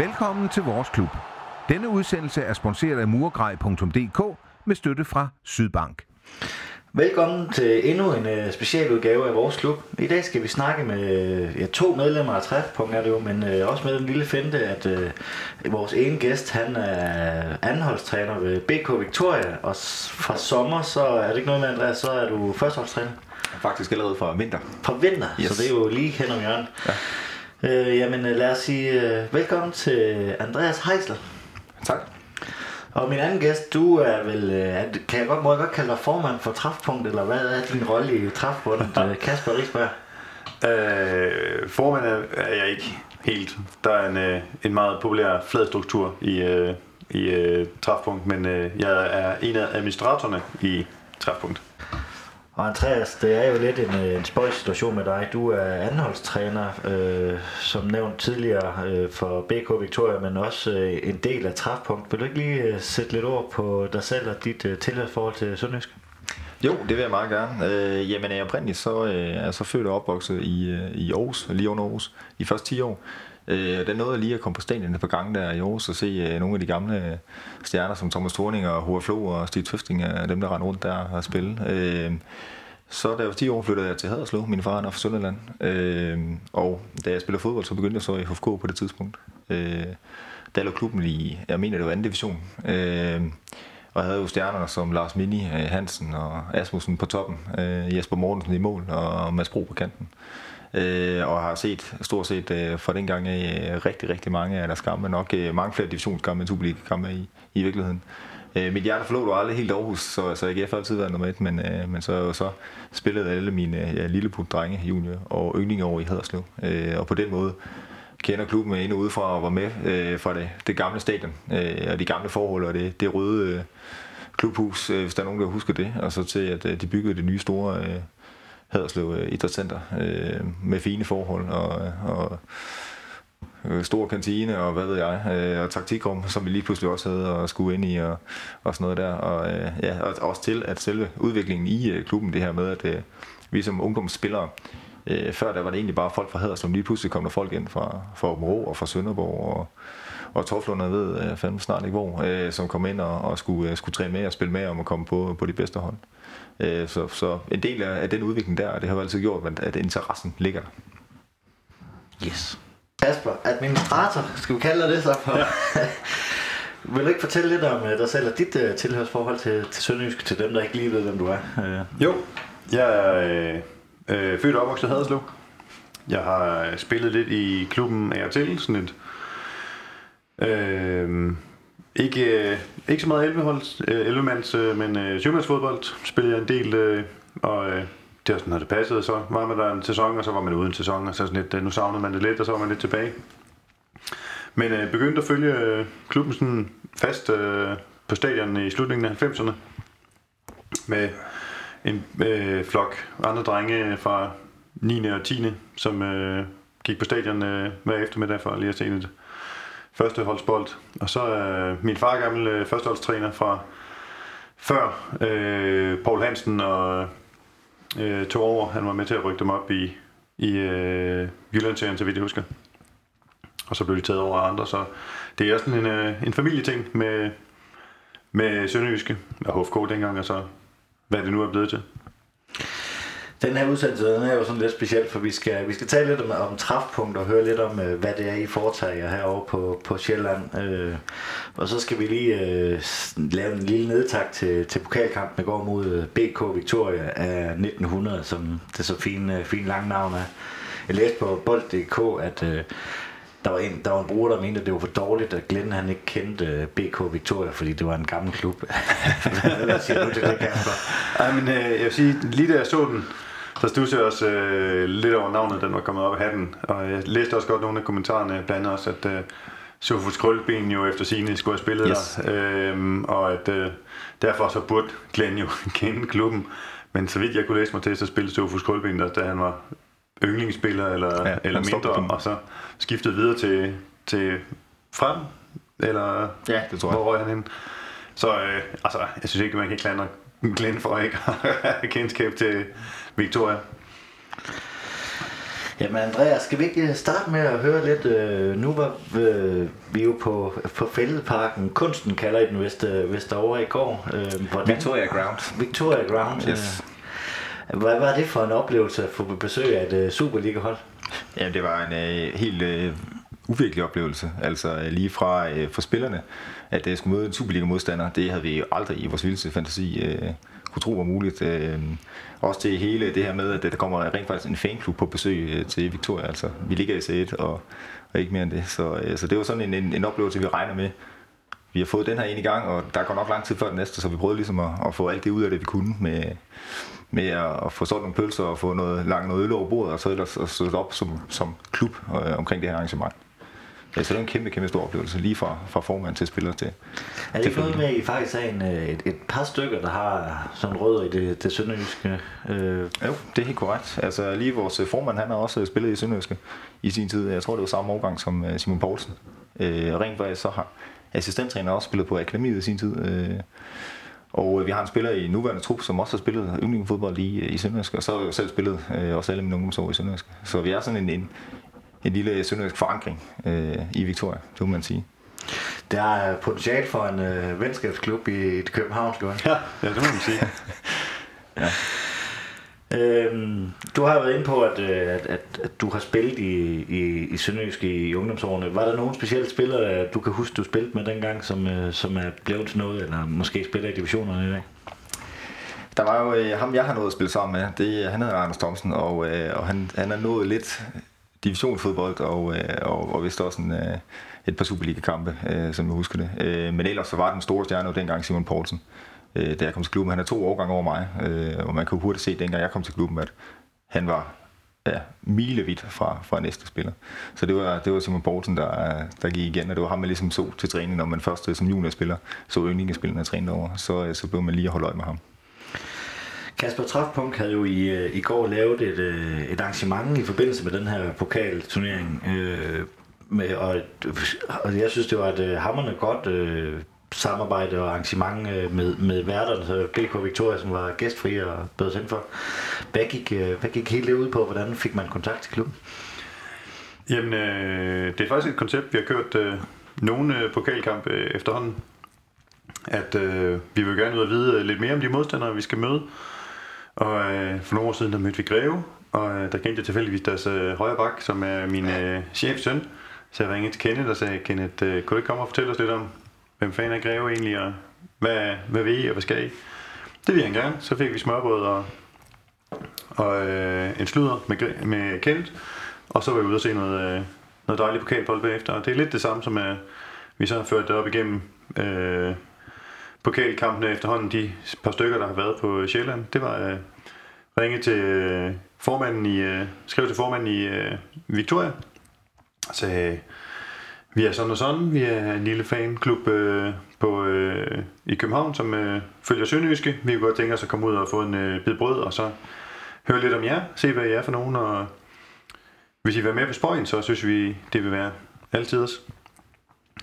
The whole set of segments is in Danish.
Velkommen til vores klub. Denne udsendelse er sponsoreret af murgrej.dk med støtte fra Sydbank. Velkommen til endnu en uh, specialudgave af vores klub. I dag skal vi snakke med ja, to medlemmer af Træfpunkt, er det jo, men uh, også med den lille finte, at uh, vores ene gæst, han er andenholdstræner ved BK Victoria, og fra sommer, så er det ikke noget med, Andreas, så er du førsteholdstræner. Faktisk allerede fra vinter. Fra vinter, yes. så det er jo lige hen om hjørnet. Ja. Uh, jamen lad os sige uh, velkommen til Andreas Heisler. Tak. Og min anden gæst, du er vel, kan jeg godt, må jeg godt kalde dig formand for Træfpunkt, eller hvad er din rolle i Træfpunkt, Kasper Risberg? Øh, formand er, er jeg ikke helt. Der er en, en meget populær flad struktur i, i uh, Træfpunkt, men uh, jeg er en af administratorerne i Træfpunkt. Og Andreas, det er jo lidt en, øh, en spøjs situation med dig. Du er anholdstræner, øh, som nævnt tidligere, øh, for BK Victoria, men også øh, en del af Træfpunkt. Vil du ikke lige øh, sætte lidt ord på dig selv og dit øh, tilhørsforhold til Sønderjysk? Jo, det vil jeg meget gerne. Øh, jamen, jeg oprindeligt så, øh, er så født og opvokset i, øh, i Aarhus, lige under Aarhus, de første 10 år. Øh, den nåede lige at komme på stadion et par gange der i Aarhus og se øh, nogle af de gamle stjerner som Thomas Thorning og Hoa Flo og Stig Tøfting, dem der rendte rundt der og spille. Øh, så da jeg var 10 år, flyttede jeg til Haderslev. Min far er fra Sønderland. Øh, og da jeg spillede fodbold, så begyndte jeg så i HFK på det tidspunkt. Øh, der lå klubben i, jeg mener det var anden division. Øh, og havde jo stjerner som Lars Mini, øh, Hansen og Asmussen på toppen. Øh, Jesper Mortensen i mål og Mads Bro på kanten. Øh, øh, og har set stort set øh, fra dengang øh, rigtig, rigtig mange af deres kampe. Nok øh, mange flere divisionskampe end Superliga-kampe i, i virkeligheden. Øh, mit hjerte forlod du aldrig helt Aarhus, så, så jeg har altid været nummer et, men, øh, men så har jeg så spillet alle mine øh, ja, lilleput-drenge, junior og yndlinge over i Haderslev. Øh, og på den måde kender klubben ind og udefra og var med øh, fra det, det gamle stadion øh, og de gamle forhold og det, det røde øh, klubhus, øh, hvis der er nogen, der husker det, og så til at øh, de byggede det nye store øh, Haderslev øh, Idrætscenter øh, med fine forhold og, og øh, stor kantine og hvad ved jeg, øh, og taktikrum, som vi lige pludselig også havde og skulle ind i og, og sådan noget der. Og, øh, ja, og også til, at selve udviklingen i øh, klubben, det her med, at øh, vi som ungdomsspillere, øh, før der var det egentlig bare folk fra Haderslev, lige pludselig kom der folk ind fra, fra Åben og fra Sønderborg og, og Torflund, jeg ved øh, fandme snart ikke hvor, øh, som kom ind og, og skulle, øh, skulle træne med og spille med om at komme på, på de bedste hold. Øh, så, så en del af, af den udvikling der, det har jo altid gjort, at interessen ligger der. Yes. Kasper, administrator, skal vi kalde det så for? Ja. Vil du ikke fortælle lidt om øh, dig selv og dit uh, tilhørsforhold til, til Sønderjysk, til dem, der ikke lige ved, hvem du er? Uh. Jo, jeg er øh, født og opvokset i Haderslev. Jeg har spillet lidt i klubben af og til, sådan et... Øh, ikke, øh, ikke så meget 11 holds, øh, 11 øh, men øh, 7 fodbold spillede jeg en del, øh, og øh, det var sådan, når det passede, så var man der en sæson, og så var man uden sæson, og så sådan lidt, øh, nu savnede man det lidt, og så var man lidt tilbage. Men øh, begyndte at følge øh, klubben sådan fast øh, på stadion i slutningen af 90'erne, med en øh, flok andre drenge fra 9. og 10. som øh, gik på stadion øh, hver eftermiddag for lige at se lidt førsteholdsbold. Og så er øh, min far gammel øh, førsteholdstræner fra før øh, Paul Hansen og øh, tog over. Han var med til at rykke dem op i, i øh, Jyllandsserien, så vidt jeg husker. Og så blev de taget over af andre, så det er sådan en, øh, en familieting med, med Sønderjyske og HFK dengang, og så hvad det nu er blevet til. Den her udsendelse den er jo sådan lidt speciel, for vi skal, vi skal tale lidt om, om træfpunkt og høre lidt om, øh, hvad det er, I foretager herovre på, på Sjælland. Øh, og så skal vi lige øh, lave en lille nedtak til, til pokalkampen, i går mod øh, BK Victoria af 1900, som det så fine, øh, fine lange navn er. Jeg læste på bold.dk, at øh, der var, en, der var en bruger, der mente, at det var for dårligt, at Glenn han ikke kendte BK Victoria, fordi det var en gammel klub. Hvad siger du til det, Kasper? Ej, men øh, jeg vil sige, lige da jeg så den, så stod jeg også øh, lidt over navnet, den var kommet op af hatten. Og jeg læste også godt nogle af kommentarerne, blandt andet også, at øh, Sofus Krølben jo efter sine skulle have spillet yes. der. Øh, og at øh, derfor så burde Glenn jo kende klubben. Men så vidt jeg kunne læse mig til, så spillede Sofus Krølben der, da han var yndlingsspiller eller, ja, eller mindre, og så skiftede videre til, til frem, eller ja, det tror jeg. hvor røg han hen. Så øh, altså, jeg synes ikke, man kan klandre Glenn for ikke kendskab til Victoria. Jamen Andreas, skal vi ikke starte med at høre lidt? Øh, nu var øh, vi jo på, på Fældeparken. Kunsten kalder I den vist, øh, vist over i går. Øh, hvordan, Victoria Ground. Victoria Ground. Yes. Øh, hvad var det for en oplevelse at få besøg af et uh, Superliga-hold? Ja, det var en uh, helt uh, uvirkelig oplevelse. Altså uh, lige fra uh, for spillerne, at jeg uh, skulle møde en Superliga-modstander, det havde vi jo aldrig i vores vildeste fantasi uh, kunne tro var muligt. Øh, også til hele det her med, at der kommer rent faktisk en fanklub på besøg øh, til Victoria. Altså, vi ligger i C1 og, og ikke mere end det. Så, øh, så det var sådan en, en, en oplevelse, vi regner med. Vi har fået den her ind i gang, og der går nok lang tid før den næste, så vi prøvede ligesom at, at få alt det ud af det, vi kunne med, med at, at få solgt nogle pølser og få noget, langt noget øl over bordet, og så ellers at stå op som, som klub øh, omkring det her arrangement. Ja, så det er en kæmpe, kæmpe stor oplevelse, lige fra, fra formand til spiller til Er det ikke noget med, at I faktisk er en, øh, et, et par stykker, der har sådan rødder i det, det sønderjyske? Øh. Jo, det er helt korrekt. Altså lige vores formand, han har også spillet i sønderjyske i sin tid. Jeg tror, det var samme årgang som øh, Simon Poulsen. Øh, rent faktisk så har assistenttræner også spillet på akademiet i sin tid. Øh, og vi har en spiller i nuværende trup, som også har spillet yndlingsfodbold i, i Sønderjysk, og så har jeg selv spillet øh, også alle mine ungdomsår i Sønderjysk. Så vi er sådan en, en, en lille sønderjysk forankring øh, i Victoria, det må man sige. Der er potentiale for en øh, venskabsklub i et københavnsk ja, ja, det må man sige. ja. Øhm, du har været inde på, at, øh, at, at, at du har spillet i, i, i Sønderjysk i ungdomsårene. Var der nogen specielle spillere, du kan huske, du spillede med dengang, som, øh, som er blevet til noget, eller måske spiller i divisionerne i dag? Der var jo øh, ham, jeg har nået at spille sammen med. Det, han hedder Anders Thomsen, og, øh, og han, han er nået lidt divisionsfodbold, og, øh, og, og vist også en, øh, et par Superliga-kampe, øh, som jeg husker det. Øh, men ellers så var den store stjerne jo dengang Simon Poulsen, øh, da jeg kom til klubben. Han er to årgange over mig, øh, og man kunne hurtigt se, dengang jeg kom til klubben, at han var ja, milevidt fra, fra næste spiller. Så det var, det var Simon Poulsen, der, der gik igen, og det var ham, man ligesom så til træning, når man først som juniorspiller så yndlingsspillerne træne over, så, øh, så blev man lige at holde øje med ham. Kasper Trafpunk havde jo i, øh, i går lavet et, øh, et arrangement i forbindelse med den her pokalturnering. Øh, med, og, og jeg synes, det var et øh, hammerne godt øh, samarbejde og arrangement øh, med, med værterne, så BK Victoria, som var gæstfri og bød ind for. Hvad gik, øh, hvad gik helt det ud på? Hvordan fik man kontakt til klubben? Jamen, øh, det er faktisk et koncept, vi har kørt øh, nogle øh, pokalkampe efterhånden. At øh, vi vil gerne ud og vide øh, lidt mere om de modstandere, vi skal møde. Og øh, for nogle år siden, der mødte vi Greve, og øh, der kendte jeg tilfældigvis deres øh, højre bak, som er min øh, chefs søn. Så jeg ringede til Kenneth og sagde, Kenneth, øh, kunne du ikke komme og fortælle os lidt om, hvem fanden er Greve egentlig, og hvad, hvad vil I, og hvad skal I? Det vil han gerne. Så fik vi smørbrød og, og øh, en sludder med, med Kenneth, og så var vi ude og se noget, øh, noget dejligt pokalbold bagefter. Og det er lidt det samme, som øh, vi så har ført det op igennem øh, pokalkampene efterhånden, de par stykker, der har været på øh, Sjælland. Det var øh, ringe til øh, formanden i, øh, skrev til formanden i øh, Victoria, og sagde, vi er sådan og sådan, vi er en lille fanklub øh, på, øh, i København, som øh, følger Sønderjyske. Vi kunne godt tænke os at komme ud og få en øh, bid brød, og så høre lidt om jer, se hvad I er for nogen, og hvis I vil være med på spøjen, så synes vi, det vil være altid os.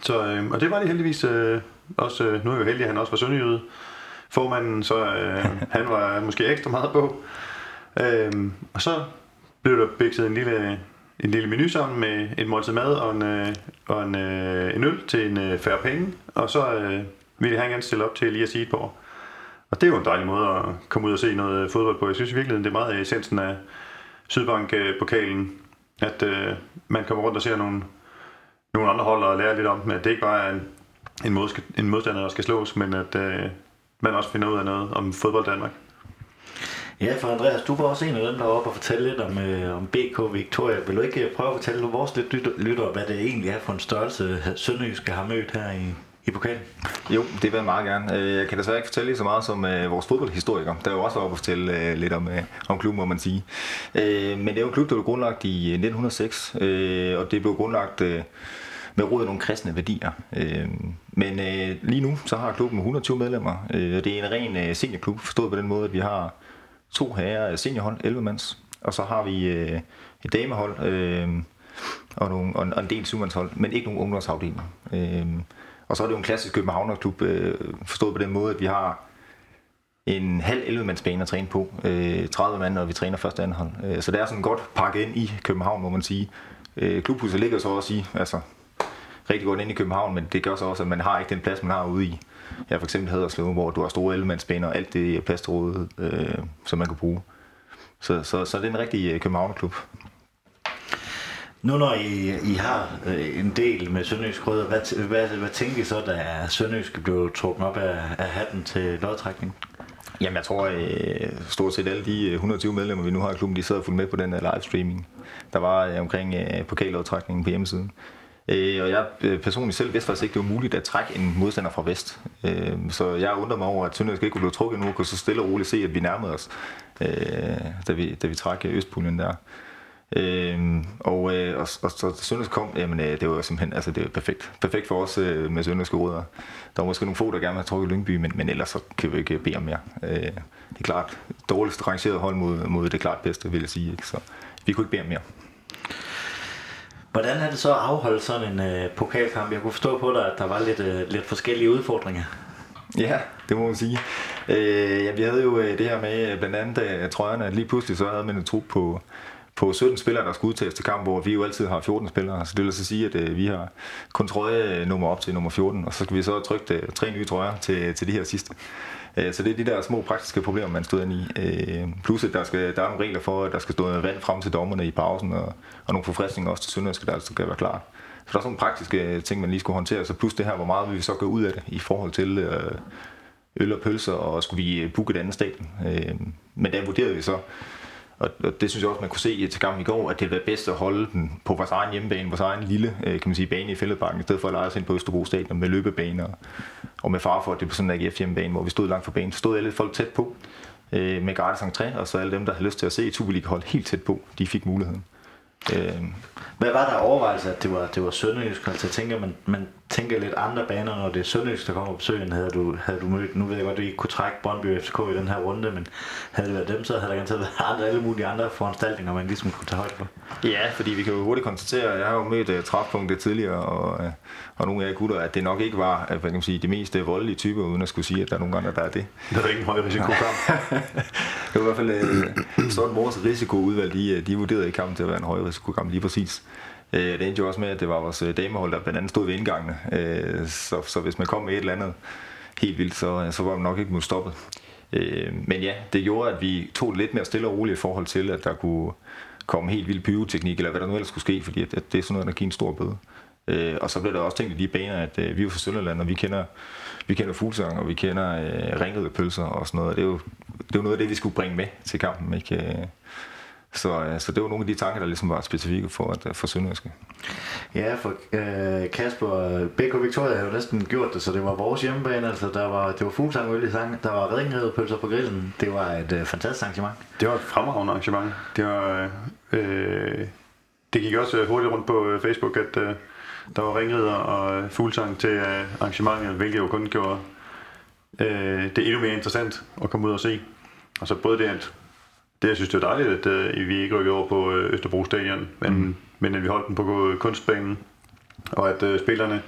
Så, øh, og det var det heldigvis øh, også, øh, nu er jeg jo heldig, at han også var sønderjyde. Formanden, så øh, han var måske ekstra meget på. Øh, og så blev der bækset en lille, en lille menu sammen med et måltid mad og en, øh, og en, øh, en øl til en øh, færre penge. Og så øh, ville han gerne stille op til lige at sige et par Og det er jo en dejlig måde at komme ud og se noget fodbold på. Jeg synes i virkeligheden, det er meget essensen af Sydbank-pokalen, at øh, man kommer rundt og ser nogle, nogle andre hold og lærer lidt om dem, at det ikke bare er en en, mod, en modstander, der skal slås, men at øh, man også finder ud af noget om fodbold Danmark. Ja, for Andreas, du var også en af dem, der var oppe og fortælle lidt om, øh, om BK Victoria. Vil du ikke øh, prøve at fortælle vores lidt lytter, hvad det egentlig er for en størrelse, Sønderjyske har mødt her i, i pokalen? Jo, det vil jeg meget gerne. Øh, jeg kan desværre ikke fortælle lige så meget som uh, vores fodboldhistoriker, der er jo også oppe at fortælle uh, lidt om, uh, om klubben, må man sige. Uh, men det er jo en klub, der blev grundlagt i 1906, uh, og det blev grundlagt... Uh, med råd nogle kristne værdier. Øh, men øh, lige nu så har klubben 120 medlemmer, øh, det er en ren øh, seniorklub, forstået på den måde, at vi har to herrer seniorhold, 11 mands, og så har vi øh, et damehold øh, og, nogle, og, en, og en del syvmandshold, men ikke nogen ungdomsafdelinger. Øh, og så er det jo en klassisk københavnerklub, øh, forstået på den måde, at vi har en halv 11-mandsbane at træne på. Øh, 30 mand, og vi træner første anden hold. Øh, så det er sådan godt pakket ind i København, må man sige. Øh, klubhuset ligger så også i, altså rigtig godt ind i København, men det gør så også, at man har ikke den plads, man har ude i. Ja, for eksempel Haderslev, hvor du har store 11 mands baner, og alt det plads til rådighed, øh, som man kan bruge. Så, så, så det er en rigtig øh, København-klub. Nu når I, I har øh, en del med Sønderjysk Rødder, hvad, hvad, hvad tænker I så, da Sønderjysk blev trukket op af, af hatten til lodtrækning? Jamen, jeg tror øh, stort set alle de øh, 120 medlemmer, vi nu har i klubben, de sidder fuldt med på den her livestreaming. Der var øh, omkring øh, pokallodtrækningen på hjemmesiden. Øh, og jeg øh, personligt selv vidste faktisk ikke, det var muligt at trække en modstander fra vest. Øh, så jeg undrer mig over, at Sønderjysk ikke kunne blive trukket nu, og kunne så stille og roligt se, at vi nærmede os, øh, da, vi, da vi trak øh, Østpuljen der. Øhm, og, øh, og, og så Sønderjysk kom, jamen øh, det var simpelthen, altså det var perfekt. Perfekt for os øh, med Sønderjyske rødder. Der var måske nogle få, der gerne ville trukket Lyngby, men, men ellers så kan vi ikke bede om mere. Øh, det er klart, dårligst rangeret hold mod, mod det klart bedste, vil jeg sige. Ikke? Så vi kunne ikke bede om mere. Hvordan er det så at afholde sådan en øh, pokalkamp? Jeg kunne forstå på dig, at der var lidt, øh, lidt forskellige udfordringer. Ja, det må man sige. Øh, ja, vi havde jo øh, det her med, øh, blandt andet øh, trøjerne, at lige pludselig så havde man en trup på, på 17 spillere, der skulle udtages til kamp, hvor vi jo altid har 14 spillere. Så det vil så sige, at øh, vi har kun trøje øh, nummer op til nummer 14, og så skal vi så trykke øh, tre nye trøjer til, til de her sidste. Øh, så det er de der små praktiske problemer, man stod ind i. Øh, plus at der, skal, der er nogle regler for, at der skal stå vand frem til dommerne i pausen, og, og nogle forfriskninger også til Sønderjyske, der altså skal være klar. Så der er sådan nogle praktiske øh, ting, man lige skulle håndtere. Så plus det her, hvor meget vil vi så gå ud af det i forhold til øh, øl og pølser, og skulle vi booke et andet stadion. Øh, men der vurderede vi så, og, og det synes jeg også, man kunne se til kampen i går, at det var bedst at holde den på vores egen hjemmebane, vores egen lille øh, kan man sige, bane i Fælledparken, i stedet for at lege os ind på Østerbro Stadion med løbebaner, og med far for, at det blev sådan en AGF hjemmebane, hvor vi stod langt fra banen. Så stod alle folk tæt på øh, med gratis entré, og så alle dem, der havde lyst til at se Superliga hold helt tæt på, de fik muligheden. Øh. Hvad var der overvejelse, at det var, det var Sønderjysk? Altså jeg tænker, man, man tænker lidt andre baner, når det er Sønderjysk, der kommer på besøg, havde du, havde du mødt. Nu ved jeg godt, at du ikke kunne trække Brøndby FCK i den her runde, men havde det været dem, så havde der garanteret været andre, alle mulige andre foranstaltninger, man ligesom kunne tage højde for. Ja, fordi vi kan jo hurtigt konstatere, at jeg har jo mødt uh, træfpunktet tidligere, og, uh, og nogle af jer gutter, at det nok ikke var uh, hvad kan man sige, de mest voldelige typer, uden at skulle sige, at der er nogle andre, der er det. Det er ikke en høj risikokamp. det var i hvert fald øh, uh, stort vores risikoudvalg, de, øh, de vurderede i kampen til at være en høj risikokamp lige præcis. Øh, det endte jo også med, at det var vores damehold, der blandt andet stod ved indgangene. Så, så hvis man kom med et eller andet helt vildt, så, så var man nok ikke mod stoppet. Men ja, det gjorde, at vi tog lidt mere stille og roligt i forhold til, at der kunne komme helt vild pyroteknik, eller hvad der nu ellers skulle ske, fordi at, det er sådan noget, der giver en stor bøde. og så blev der også tænkt i de baner, at vi er fra Sønderland, og vi kender, vi kender fuglsang, og vi kender øh, ringede pølser og sådan noget. Det er, jo, det er jo noget af det, vi skulle bringe med til kampen. Ikke? Så, øh, så det var nogle af de tanker, der ligesom var specifikke for, at, for Sønderjyske. Ja, for øh, Kasper, BK Victoria har jo næsten gjort det, så det var vores hjemmebane, altså der var, det var fuglsang, øl i sang, der var ringede pølser på grillen. Det var et øh, fantastisk arrangement. Det var et fremragende arrangement. Det var, øh, det gik også hurtigt rundt på Facebook, at øh, der var ringrider og fuglsang til øh, arrangementet, hvilket jo kun gjorde øh, det endnu mere interessant at komme ud og se. Og så både det, at det, jeg synes, det er dejligt, at øh, vi ikke rykker over på øh, Østerbro Stadion, men, mm. men at vi holdt den på kunstbanen, og at øh, spillerne,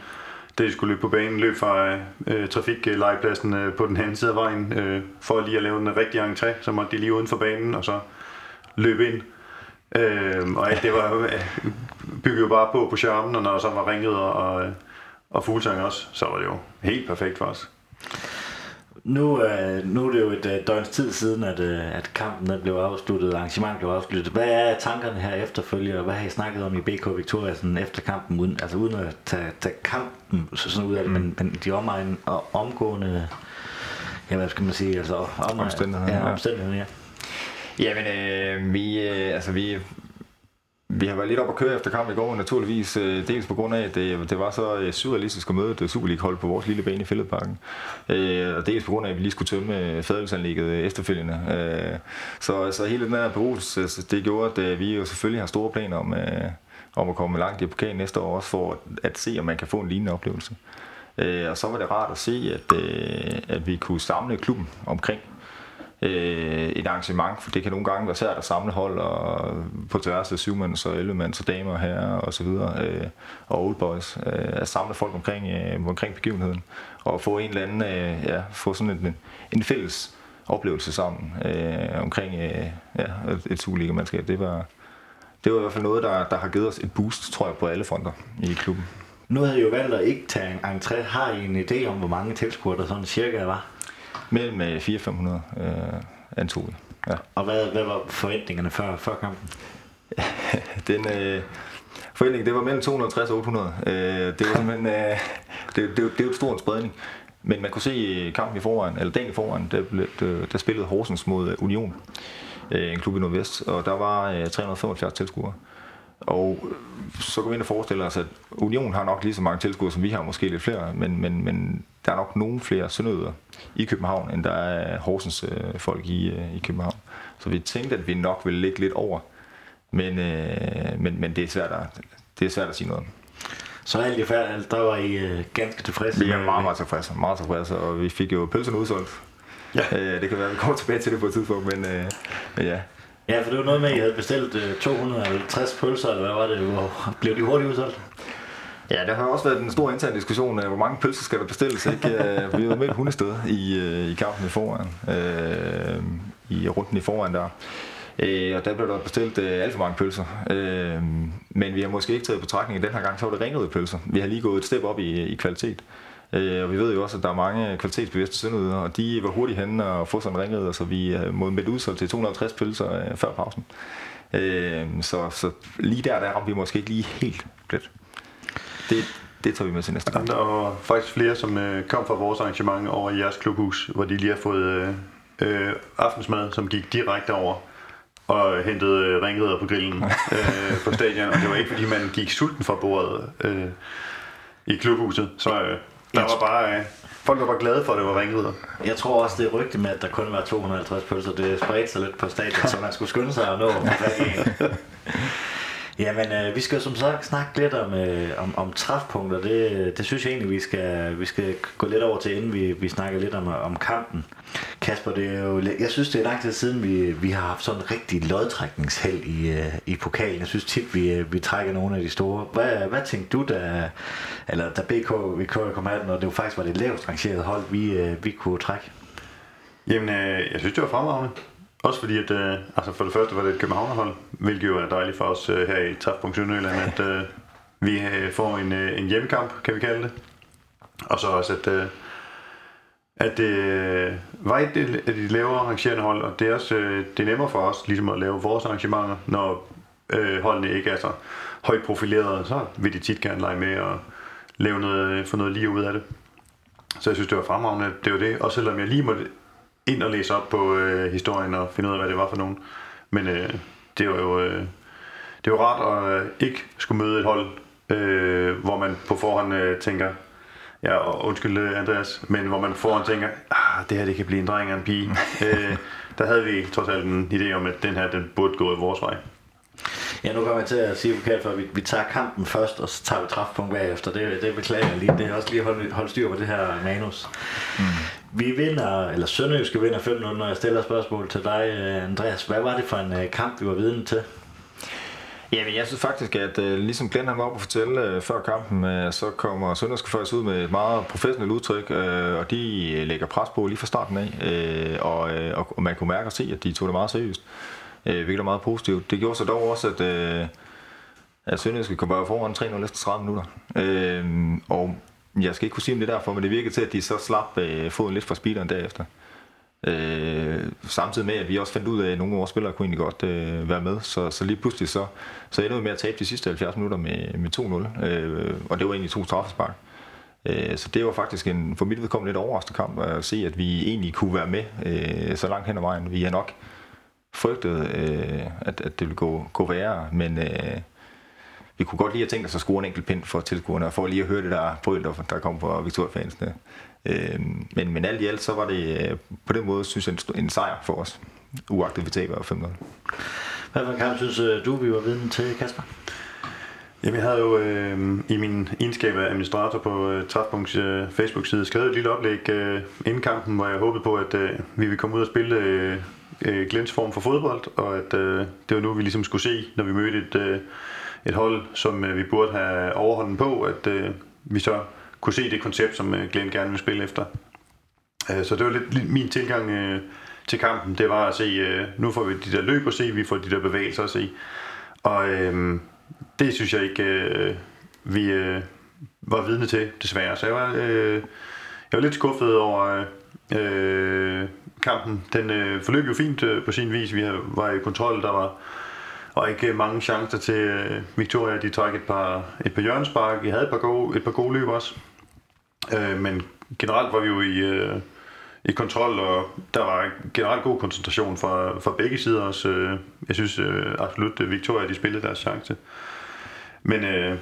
det de skulle løbe på banen, løb fra øh, trafiklejepladsen øh, på den anden side af vejen, øh, for lige at lave en rigtig entré, så måtte de lige uden for banen, og så løbe ind. Øh, og alt det var øh, bygget jo bare på på charmen, og når der så var ringet og, og fuglsang også, så var det jo helt perfekt for os. Nu, øh, nu er det jo et øh, døgns tid siden, at, øh, at kampen den blev afsluttet, arrangementet blev afsluttet. Hvad er tankerne her efterfølgende, og hvad har I snakket om i BK Victoria sådan efter kampen, uden, altså uden at tage, tage kampen sådan ud af det, mm. men, men de omegn og omgående, ja hvad skal man sige, altså omegn, omstændigheder, ja, omstændigheder, ja. Jamen, øh, vi, øh, altså, vi, vi har været lidt op at køre efter kampen i går, naturligvis. Øh, dels på grund af, at det, det var så øh, surrealistisk at møde et Superliga-hold på vores lille bane i Fælledparken. Øh, og dels på grund af, at vi lige skulle tømme øh, fadelsanlægget øh, efterfølgende. Øh, så, så hele den her berus, altså, det gjorde, at vi jo selvfølgelig har store planer om, om at komme langt i pokalen næste år, også for at, at se, om man kan få en lignende oplevelse. Og så var det rart at se, at, at vi kunne samle klubben omkring øh, et arrangement, for det kan nogle gange være svært at samle hold og på tværs af syvmands og 11 og damer og og så videre, øh, og old boys, øh, at samle folk omkring, øh, omkring begivenheden og få en eller anden, øh, ja, få sådan en, en fælles oplevelse sammen øh, omkring øh, ja, et, et Superliga-mandskab. Det var, det var i hvert fald noget, der, der har givet os et boost, tror jeg, på alle fronter i klubben. Nu havde I jo valgt at ikke tage en entré. Har I en idé om, hvor mange tilskuere der sådan cirka var? Mellem 400-500 øh, antog vi. Ja. Og hvad, hvad var forventningerne før, før kampen? Den øh, forventning, det var mellem 260 og 800. Øh, det var simpelthen, øh, det, det, det, det er jo et stort spredning. Men man kunne se kampen i forvejen, eller dagen i forvejen, der, blev, der spillede Horsens mod Union, øh, en klub i Nordvest, og der var øh, 375 tilskuere. Og så kan vi ind og forestille os, at Union har nok lige så mange tilskuere, som vi har, måske lidt flere, men, men, men der er nok nogen flere sønderøder i København, end der er Horsens øh, folk i, øh, i København. Så vi tænkte, at vi nok ville ligge lidt over, men, øh, men, men det, er svært at, det er svært at sige noget om. Så alt i fald, der var I øh, ganske tilfredse? Vi er meget, meget tilfredse, meget tilfredse, og vi fik jo pølserne udsolgt. Ja. Øh, det kan være, at vi kommer tilbage til det på et tidspunkt, men, øh, men ja. Ja, for det var noget med, at I havde bestilt øh, 250 pølser, eller hvad var det? Blev de hurtigt udsolgt? Ja, der har også været en stor intern diskussion af, hvor mange pølser skal der bestilles. Ikke? Øh, vi var med et hundested i, øh, i kampen i foran, øh, i runden i foran der. Øh, og der blev der bestilt øh, alt for mange pølser. Øh, men vi har måske ikke taget betragtning i den her gang, så var det ringede pølser. Vi har lige gået et step op i, i kvalitet. Øh, og vi ved jo også, at der er mange kvalitetsbevidste sønderydere, og de var hurtigt henne og få sådan en så vi øh, måtte med udsolgt til 250 pølser øh, før pausen. Øh, så, så lige der, der ramte vi måske ikke lige helt plet. Det, det tager vi med til næste gang. Der var faktisk flere, som øh, kom fra vores arrangement over i jeres klubhus, hvor de lige har fået øh, øh, aftensmad, som gik direkte over og hentede øh, ringrider på grillen øh, på stadion. Og det var ikke, fordi man gik sulten fra bordet øh, i klubhuset. Så øh, der var bare... Øh, folk var bare glade for, at det var ringrider. Jeg tror også, det er rygte med, at der kun var 250 pølser. Det spredte sig lidt på stadion, så man skulle skynde sig at nå. Jamen, øh, vi skal som sagt snakke lidt om, øh, om, om træfpunkter. Det, det synes jeg egentlig, vi skal, vi skal gå lidt over til, inden vi, vi snakker lidt om, om kampen. Kasper, det er jo, jeg synes, det er lang tid siden, vi, vi har haft sådan en rigtig lodtrækningsheld i, øh, i pokalen. Jeg synes tit, vi, øh, vi trækker nogle af de store. Hvad, hvad tænkte du, da, eller da BK BK kom af den, og det jo faktisk var det lavest rangerede hold, vi, øh, vi kunne trække? Jamen, øh, jeg synes, det var fremragende. Også fordi, at øh, altså for det første var det et Københavnerhold, hvilket jo er dejligt for os øh, her i Træfpunkt Sønderjylland, at øh, vi øh, får en, øh, en hjemmekamp, kan vi kalde det. Og så også, at, øh, at øh, det øh, var et af de lavere arrangerende hold, og det er også øh, det er nemmere for os ligesom at lave vores arrangementer, når øh, holdene ikke er så højt profilerede, så vil de tit gerne lege med og lave noget, få noget lige ud af det. Så jeg synes, det var fremragende. Det var det, også selvom jeg lige måtte ind og læse op på øh, historien og finde ud af, hvad det var for nogen. Men øh, det var jo øh, det var rart at øh, ikke skulle møde et hold, øh, hvor man på forhånd øh, tænker, ja, og undskyld øh, Andreas, men hvor man på forhånd tænker, ah, det her det kan blive en dreng og en pige. øh, der havde vi trods alt en idé om, at den her den burde gå i vores vej. Ja, nu kommer jeg til at sige forkert, for vi, vi tager kampen først, og så tager vi træfpunkt bagefter. Det, det beklager jeg lige. Det er også lige at holde, holde styr på det her manus. Mm. Vi vinder, eller Sønderjyske vinder 5-0, når jeg stiller spørgsmål til dig, øh, Andreas. Hvad var det for en øh, kamp, vi var vidne til? Jamen, jeg synes faktisk, at øh, ligesom Glenn han var oppe og fortælle før kampen, så kommer Sønderjyske faktisk ud med et meget professionelt udtryk, og de lægger pres på lige fra starten af, og, og man kunne mærke og se, at de tog det meget seriøst hvilket er meget positivt. Det gjorde så dog også, at, at Sønderjyske kom bare foran 3-0 efter 30 minutter. Øh, og jeg skal ikke kunne sige, om det er derfor, men det virkede til, at de så slap øh, foden lidt fra speederen derefter. Øh, samtidig med, at vi også fandt ud af, at nogle af vores spillere kunne egentlig godt øh, være med. Så, så lige pludselig så, så endte vi med at tabe de sidste 70 minutter med, med 2-0. Øh, og det var egentlig to straffespark. Øh, så det var faktisk en, for mit vedkommende lidt overraskende kamp at se, at vi egentlig kunne være med øh, så langt hen ad vejen. Vi er nok frygtede, øh, at, at det ville gå, gå værre, men øh, vi kunne godt lige have tænkt os at score en enkelt pind for tilskuerne, og for lige at høre det der brøl, der, der kom fra Victoria-fansene. Øh, men, men alt i alt, så var det øh, på den måde, synes jeg, en, en sejr for os, uagtet vi taber 5-0. Hvad for en kamp synes øh, du, vi var vidne til, Kasper? Jamen, jeg havde jo øh, i min egenskab af administrator på øh, Træfpunkts øh, Facebook-side skrevet et lille oplæg øh, inden kampen, hvor jeg håbede på, at øh, vi ville komme ud og spille øh, øh, Glens form for fodbold, og at øh, det var nu, vi ligesom skulle se, når vi mødte et, øh, et hold, som øh, vi burde have overhånden på, at øh, vi så kunne se det koncept, som øh, Glenn gerne vil spille efter. Øh, så det var lidt min tilgang øh, til kampen, det var at se, øh, nu får vi de der løb at se, vi får de der bevægelser at se. Og øh, det synes jeg ikke, øh, vi øh, var vidne til, desværre. Så jeg var, øh, jeg var lidt skuffet over øh, kampen. Den øh, forløb jo fint øh, på sin vis. Vi var i kontrol, der var og ikke mange chancer til øh, Victoria. De trak et par, et par hjørnespark. Vi havde et par gode, et par gode løb også. Øh, men generelt var vi jo i, øh, i kontrol, og der var generelt god koncentration fra, fra begge sider også. Øh, jeg synes øh, absolut, at Victoria de spillede deres chance. Men øh,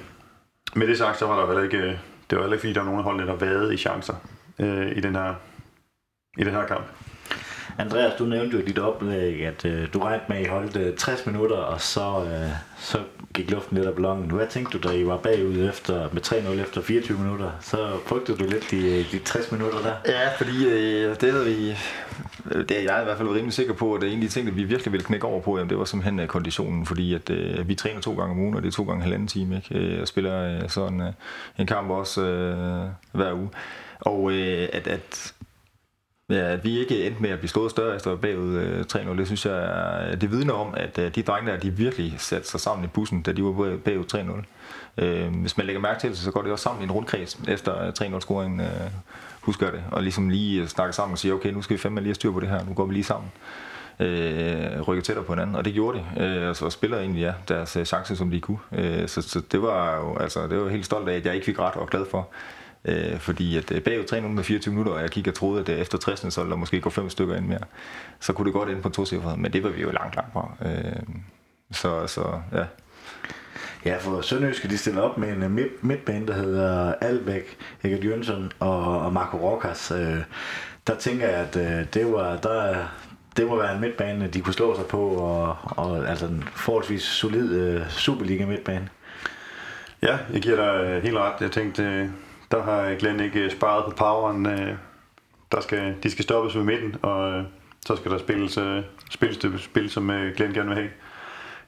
med det sagt, så var der heller ikke, øh, det var heller ikke fordi, der var nogen af holdene, der vade i chancer øh, i, den her, i den her kamp. Andreas, du nævnte jo i dit oplæg, at øh, du regnede med, at I holdt øh, 60 minutter, og så, øh, så gik luften lidt af ballonen. Hvad tænkte du, da I var bagud efter, med 3-0 efter 24 minutter? Så frygtede du lidt de, øh, de 60 minutter der? Ja, fordi øh, det havde vi... Øh, det er jeg i hvert fald rimelig sikker på, at det er en af de ting, vi virkelig ville knække over på, jamen, det var simpelthen øh, konditionen, fordi at, øh, vi træner to gange om ugen, og det er to gange halvanden time, ikke? Øh, og spiller øh, sådan øh, en kamp også øh, hver uge. Og øh, at, at Ja, at vi ikke endte med at blive slået større efter bagud øh, 3-0, det synes jeg, er, det vidner om, at øh, de drenge der, de virkelig satte sig sammen i bussen, da de var bagud 3-0. Øh, hvis man lægger mærke til det, så går det også sammen i en rundkreds efter øh, 3-0-scoringen, øh, husker det, og ligesom lige øh, snakke sammen og sige, okay, nu skal vi fandme lige have styr på det her, nu går vi lige sammen øh, rykke tættere på hinanden, og det gjorde de, øh, og spiller egentlig ja, deres øh, chance, som de kunne. Øh, så, så det var jo, altså, det var helt stolt af, at jeg ikke fik ret og glad for, Øh, fordi at øh, bagud 3 med 24 minutter, og jeg kiggede og troede, at øh, efter 60. så der måske gå fem stykker ind mere, så kunne det godt ende på to cifre, men det var vi jo langt, langt fra. Øh, så, så ja. Ja, for Sønderjyske, de stiller op med en øh, midtbane, der hedder Albæk, Egert Jønsson og, og Marco Rokas. Øh, der tænker jeg, at øh, det var, der, det må være en midtbane, de kunne slå sig på, og, og altså en forholdsvis solid øh, Superliga midtbane. Ja, jeg giver dig helt ret. Jeg tænkte, der har Glenn ikke øh, sparet på poweren. Øh. Der skal, de skal stoppes ved midten, og øh, så skal der spilles, spilles det spil, som Glenn gerne vil have.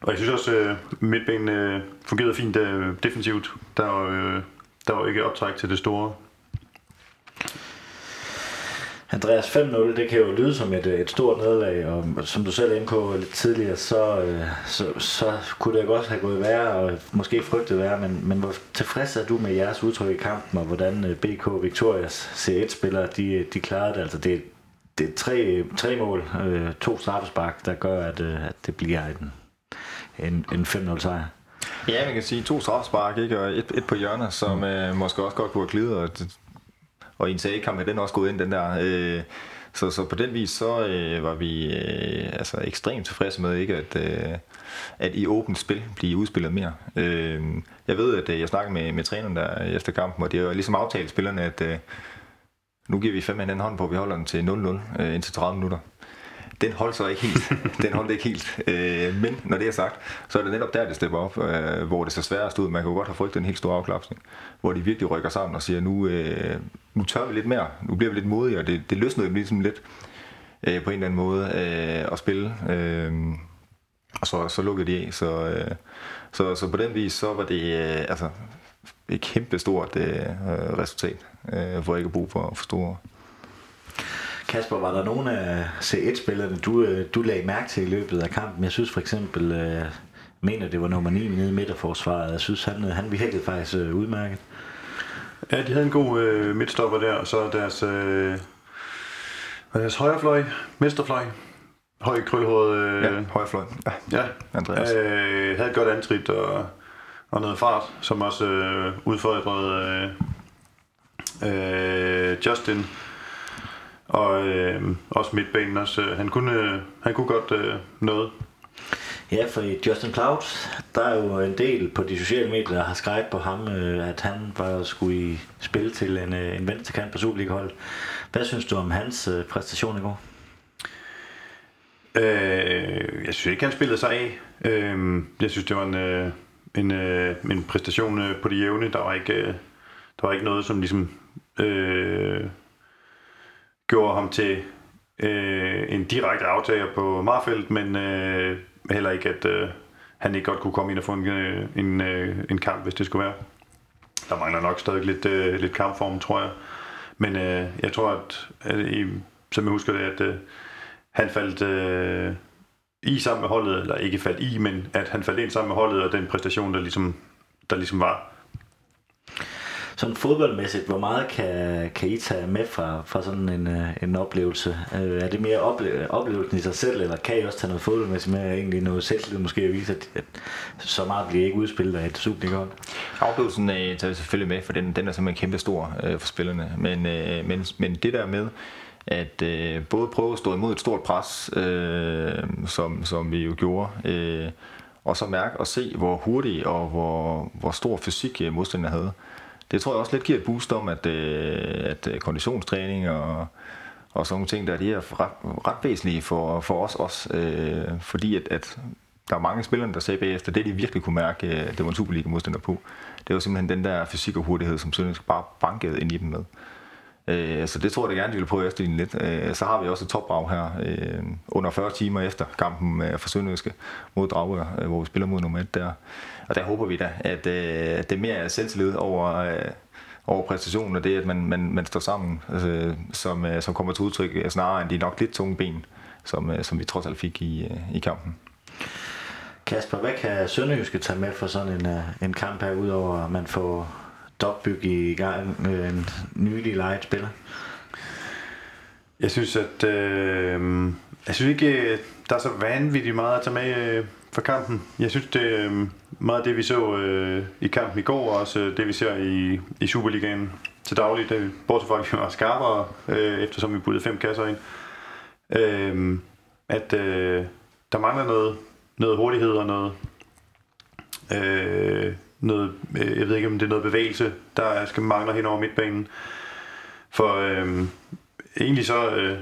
Og jeg synes også, at midtbanen fungerede fint defensivt. Der var, der var ikke optræk til det store. Andreas 5-0, det kan jo lyde som et, et stort nederlag, og som du selv indkå lidt tidligere, så, øh, så, så kunne det godt have gået værre, og måske frygtet værre, men, men hvor tilfreds er du med jeres udtryk i kampen, og hvordan øh, BK Victorias C1-spillere, de, de klarede det? Altså det, det er tre, tre mål, øh, to straffespark, der gør, at, at det bliver en, en, en 5-0 sejr. Ja, man kan sige to straffespark, ikke? og et, et på hjørnet, som mm. øh, måske også godt kunne have glidet, og det, og i en sagekamp er den også gået ind, den der. Øh, så, så på den vis, så øh, var vi øh, altså ekstremt tilfredse med ikke at, øh, at i åbent spil blive udspillet mere. Øh, jeg ved, at øh, jeg snakkede med, med træneren der efter kampen, og det er ligesom aftalt spillerne, at øh, nu giver vi fem en hånd på, at vi holder den til 0-0 øh, indtil 30 minutter den holdt så ikke helt. den holdt ikke helt. Øh, men når det er sagt, så er det netop der, det stepper op, øh, hvor det så sværest ud. Man kan jo godt have frygtet en helt stor afklapsning, hvor de virkelig rykker sammen og siger, nu, øh, nu tør vi lidt mere, nu bliver vi lidt modigere. Det, det løsnede jo ligesom lidt øh, på en eller anden måde øh, at spille. Øh, og så, så lukkede de af. Så, øh, så, så på den vis, så var det øh, altså, et kæmpe stort øh, resultat, øh, hvor jeg ikke brug for, for store Kasper, var der nogen af C1-spillerne, du, øh, du lagde mærke til i løbet af kampen? Jeg synes for eksempel, øh, mener det var nummer 9 nede i midterforsvaret. Jeg synes, han, han virkede faktisk øh, udmærket. Ja, de havde en god øh, midtstopper der, og så deres, øh, deres højrefløj, mesterfløj, høj krølhåret. Øh, ja, højrefløj. Ja, ja Andreas. Øh, havde et godt antrit og, og noget fart, som også øh, udfordrede øh, øh, Justin og øh, også midtbanen også. Øh, han kunne, han kunne godt øh, noget. Ja, for i Justin Clouds, der er jo en del på de sociale medier, der har skrevet på ham, øh, at han var skulle i spil til en, øh, en venstrekant på Superliga-hold. Hvad synes du om hans øh, præstation i går? Øh, jeg synes ikke, han spillede sig af. Øh, jeg synes, det var en, øh, en, øh, en præstation øh, på det jævne. Der var ikke, øh, der var ikke noget, som ligesom... Øh, gjorde ham til øh, en direkte aftager på Marfeldt, men øh, heller ikke, at øh, han ikke godt kunne komme ind og få en, øh, en, øh, en kamp, hvis det skulle være. Der mangler nok stadig lidt, øh, lidt kampform, tror jeg. Men øh, jeg tror, at, at i, som jeg husker det, at øh, han faldt øh, i sammen med holdet, eller ikke faldt i, men at han faldt ind sammen med holdet, og den præstation, der ligesom, der ligesom var. Sådan fodboldmæssigt, hvor meget kan, kan I tage med fra, fra sådan en, øh, en oplevelse? Øh, er det mere ople- oplevelsen i sig selv, eller kan I også tage noget fodboldmæssigt med, egentlig noget selvtillid måske at vise, at, at så meget bliver ikke udspillet af et Superliga-hold? Oplevelsen øh, tager vi selvfølgelig med, for den, den er simpelthen kæmpe stor øh, for spillerne. Men, øh, men, men det der med, at øh, både prøve at stå imod et stort pres, øh, som, som vi jo gjorde, øh, og så mærke og se, hvor hurtig og hvor, hvor stor fysik øh, modstanderne havde. Det tror jeg også lidt giver et boost om, at, øh, at øh, konditionstræning og, og sådan nogle ting, der de er ret, ret væsentlige for, for os også, øh, fordi at, at der er mange spillere, der sagde bagefter, det de virkelig kunne mærke, øh, det var en Superliga-modstander på, det var simpelthen den der fysik og hurtighed, som Sønderjysk bare bankede ind i dem med. Øh, så det tror jeg da gerne, de vil prøve efter lidt. Øh, så har vi også et topbrag her øh, under 40 timer efter kampen øh, for Sønderjyske mod Dragør, øh, hvor vi spiller mod nummer 1 der. Og der håber vi da, at øh, det mere er selvtillid over, øh, over præstationen, og det, at man, man, man står sammen, altså, som, øh, som kommer til udtryk, snarere end de nok lidt tunge ben, som, øh, som vi trods alt fik i, øh, i kampen. Kasper, hvad kan Sønderjyske tage med for sådan en, øh, en kamp her, udover at man får Dogbyg i gang med en nylig lejet spiller? Jeg synes, at øh, jeg synes ikke, der er så vanvittigt meget at tage med øh, for kampen. Jeg synes, det er meget af det, vi så øh, i kampen i går, og også øh, det, vi ser i, i Superligaen til daglig. Det, bortset fra, at vi var skarpere, øh, eftersom vi puttede fem kasser ind. Øh, at øh, der mangler noget, noget hurtighed og noget, øh, noget, øh, jeg ved ikke om det er noget bevægelse, der skal mangle hen over midtbanen. For øh, egentlig så øh,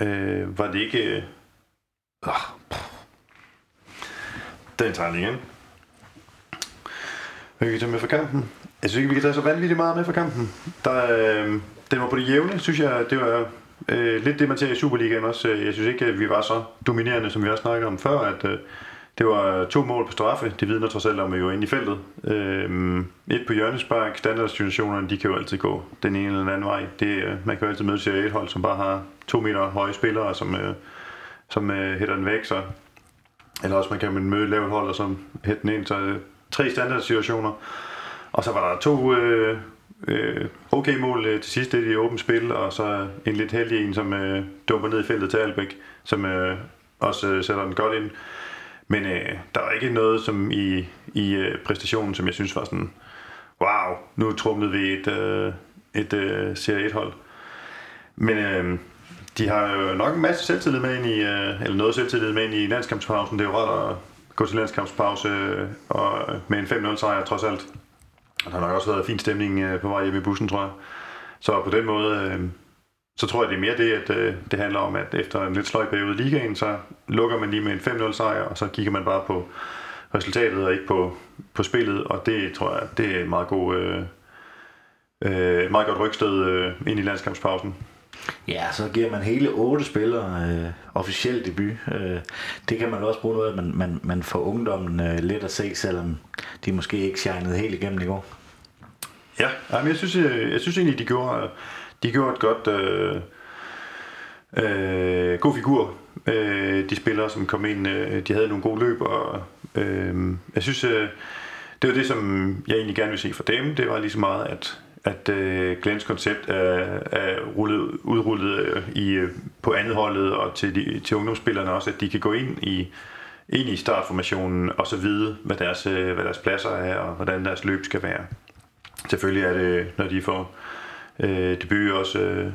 øh, var det ikke... Øh, den tegning, ikke? Hvad kan vi tage med for kampen? Jeg synes ikke, vi kan tage så vanvittigt meget med for kampen. Der, øh, den var på det jævne, synes jeg. Det var øh, lidt det, man ser i Superligaen også. Jeg synes ikke, at vi var så dominerende, som vi også snakkede om før, at øh, det var to mål på straffe. Det vidner trods alt om, at vi var inde i feltet. Øh, et på hjørnespark. Standardsituationerne, de kan jo altid gå den ene eller den anden vej. Det, øh, man kan jo altid møde til et hold, som bare har to meter høje spillere, som, øh, som øh, hætter den væk. Så. Eller også man kan møde et lavt hold, og så hætte den ind. Så øh, tre standardsituationer. Og så var der to øh, øh, okay mål øh, til sidst, det i åbent spil, og så en lidt heldig en, som øh, dumper ned i feltet til Albæk, som øh, også øh, sætter den godt ind. Men øh, der var ikke noget som i, i øh, præstationen, som jeg synes var sådan, wow, nu trumlede vi et, øh, et øh, Serie 1-hold. Men øh, de har jo nok en masse selvtillid med ind i, øh, eller noget selvtillid med ind i landskampspausen. Det er jo rart at gå til landskampspause øh, og med en 5-0 sejr trods alt. Og der har nok også været fin stemning øh, på vej hjem i bussen, tror jeg. Så på den måde, så tror jeg, det er mere det, at det handler om, at efter en lidt sløj periode i ligaen, så lukker man lige med en 5-0 sejr, og så kigger man bare på resultatet og ikke på, på spillet, og det tror jeg, det er meget, god, øh, meget godt rygstød øh, ind i landskampspausen. Ja, så giver man hele otte spillere øh, officiel debut. Øh, det kan man også bruge noget, at man, man, man får ungdommen øh, lidt at se, selvom de måske ikke shinede helt igennem i går. Ja, men jeg synes, jeg, jeg synes egentlig, de gjorde, de gjorde et godt... Øh, øh, god figur. Øh, de spillere, som kom ind, øh, de havde nogle gode løb, og øh, jeg synes, øh, det var det, som jeg egentlig gerne ville se for dem. Det var lige så meget, at, at øh, Glens koncept er, er rullet, udrullet øh, i, øh, på andet holdet og til, de, til ungdomsspillerne også, at de kan gå ind i, ind i startformationen og så vide, hvad deres, øh, hvad deres pladser er og hvordan deres løb skal være. Selvfølgelig er det, når de får øh, debut, også øh,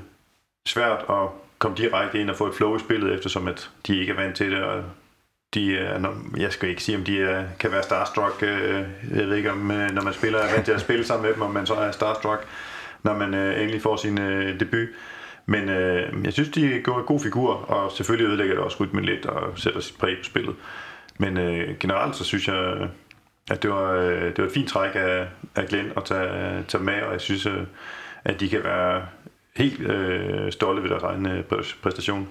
svært at komme direkte ind og få et flow i spillet, eftersom at de ikke er vant til det, og de er, jeg skal ikke sige, om de er, kan være starstruck. Øh, jeg ved ikke, om øh, når man spiller er vant til at spille sammen med dem, om man så er starstruck, når man øh, endelig får sin øh, debut. Men øh, jeg synes, de går en god figur, og selvfølgelig ødelægger det også rytmen lidt og sætter sit præg på spillet. Men øh, generelt så synes jeg, at det var, øh, det var et fint træk af, af Glenn at tage, tage med, og jeg synes, øh, at de kan være helt øh, stolte ved deres egen øh, præstation.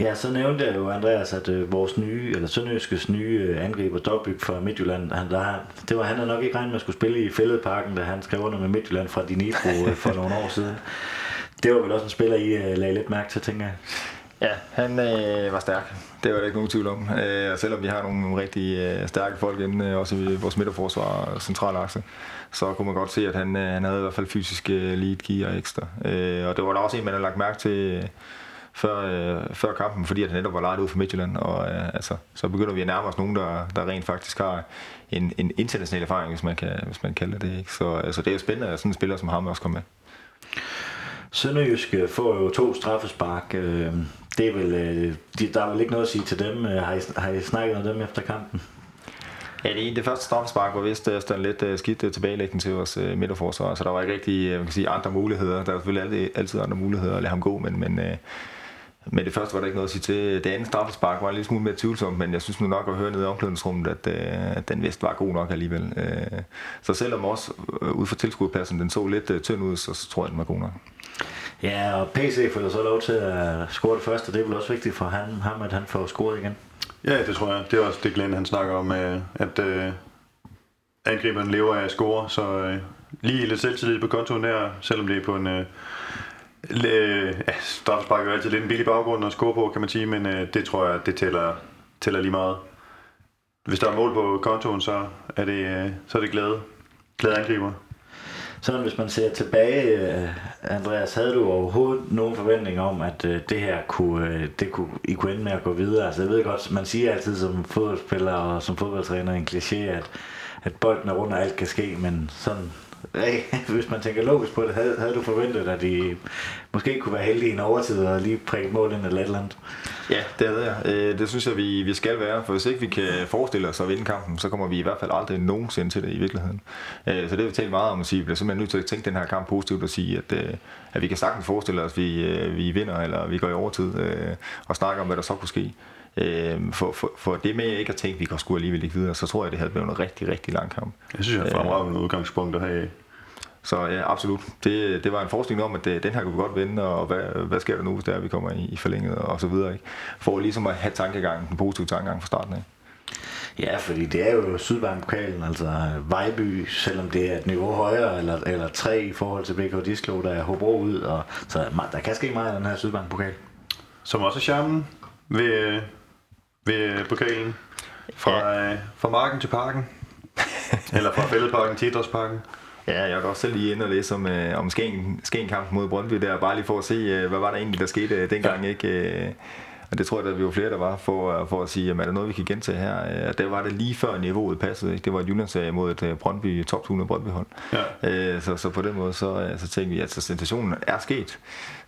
Ja, så nævnte jeg jo, Andreas, at øh, vores nye, eller Sønderjyskes nye øh, angriber, Dobbyk fra Midtjylland, han, der, det var han der nok ikke regnet med at skulle spille i Fælledparken, da han skrev under med Midtjylland fra Dinipro øh, for nogle år siden. Det var vel også en spiller, I øh, lagde lidt mærke til, tænker jeg. Ja, han øh, var stærk. Det var der ikke nogen tvivl om. Øh, og selvom vi har nogle rigtig øh, stærke folk inde, øh, også i vores midterforsvar og centralakse, så kunne man godt se, at han, øh, han havde i hvert fald fysisk øh, lige et gear ekstra. Øh, og det var der også en, man havde lagt mærke til øh, før, øh, før kampen, fordi at han netop var lejet ud for Midtjylland. Og øh, altså, så begynder vi at nærme os nogen, der, der rent faktisk har en, en international erfaring, hvis man kan, hvis man kalder det. Ikke? Så altså, det er jo spændende, at sådan en spiller som ham også kommer med. Sønderjysk får jo to straffespark. Øh, det er vel, øh, de, der er vel ikke noget at sige til dem. Øh, har I, har I snakket med dem efter kampen? Ja, det, det første straffespark var vist efter en lidt uh, skidt uh, tilbagelægning til vores uh, midterforsvar, så der var ikke rigtig uh, man kan sige, andre muligheder. Der er selvfølgelig altid, altid andre muligheder at lade ham gå, men, men, uh, men det første var der ikke noget at sige til. Det andet straffespark var en lille smule mere tvivlsomt, men jeg synes nu nok at høre ned i omklædningsrummet, at, at den vist var god nok alligevel. Uh, så selvom også uh, ud fra tilskuerpladsen den så lidt uh, tynd ud, så, så tror jeg, den var god nok. Ja, og PC får så lov til at score det første. Det er vel også vigtigt for han, ham, at han får scoret igen. Ja, det tror jeg. Det er også det, Glenn han snakker om, at øh, angriberen lever af at score, så øh, lige lidt selvtillid på kontoen der, selvom det er på en... Øh, øh, ja, straffespark er jo altid lidt en billig baggrund at score på, kan man sige, men øh, det tror jeg, det tæller, tæller lige meget. Hvis der er mål på kontoen, så er det, øh, så er det glæde, glæde angriber. Sådan hvis man ser tilbage, øh, Andreas, havde du overhovedet nogen forventning om, at øh, det her kunne, øh, det kunne, I kunne ende med at gå videre? Altså jeg ved godt, man siger altid som fodboldspiller og som fodboldtræner en kliché, at, at bolden er rundt og alt kan ske, men sådan hvis man tænker logisk på det, havde, havde du forventet, at de måske kunne være heldige i en overtid og lige prikke mål ind eller et eller andet? Ja, det havde jeg. Øh, det synes jeg, vi, vi skal være, for hvis ikke vi kan forestille os at vinde kampen, så kommer vi i hvert fald aldrig nogensinde til det i virkeligheden. Øh, så det har vi talt meget om at sige, vi bliver simpelthen nødt til at tænke den her kamp positivt og sige, at, øh, at vi kan sagtens forestille os, at vi, vi vinder eller vi går i overtid og snakke om, hvad der så kunne ske. For, for, for det med ikke at tænke, at vi kan sgu alligevel ikke videre, så tror jeg, det havde blevet en rigtig, rigtig lang kamp. Jeg synes, jeg har fremragende udgangspunkt at have så ja, absolut. Det, det var en forestilling om, at det, den her kunne vi godt vinde, og hvad, hvad sker der nu, hvis der vi kommer i, i forlænget og så videre. Ikke? For ligesom at have tankegangen, den positive tankegang fra starten af. Ja, fordi det er jo Sydbank-pokalen, altså Vejby, selvom det er et niveau højere, eller, eller tre i forhold til BK Disco, der er Hobro ud, og, så der kan ske meget i den her Sydbank-pokal. Som også er charmen ved, ved pokalen. Fra, ja. fra marken til parken. eller fra fældeparken til idrætsparken. Ja, jeg var også selv lige inde og læse om, øh, om Skagen-kampen mod Brøndby der, bare lige for at se, øh, hvad var der egentlig, der skete øh, dengang, ja. ikke? Øh, og det tror jeg, at vi var flere, der var, for, for at sige, jamen, er der noget, vi kan gentage her? Øh, der var det lige før niveauet passede. Ikke? Det var et Jyllandsserie mod et Brøndby, top 200 Brøndby-hold. Ja. Øh, så, så på den måde, så, så tænkte vi, at så sensationen er sket.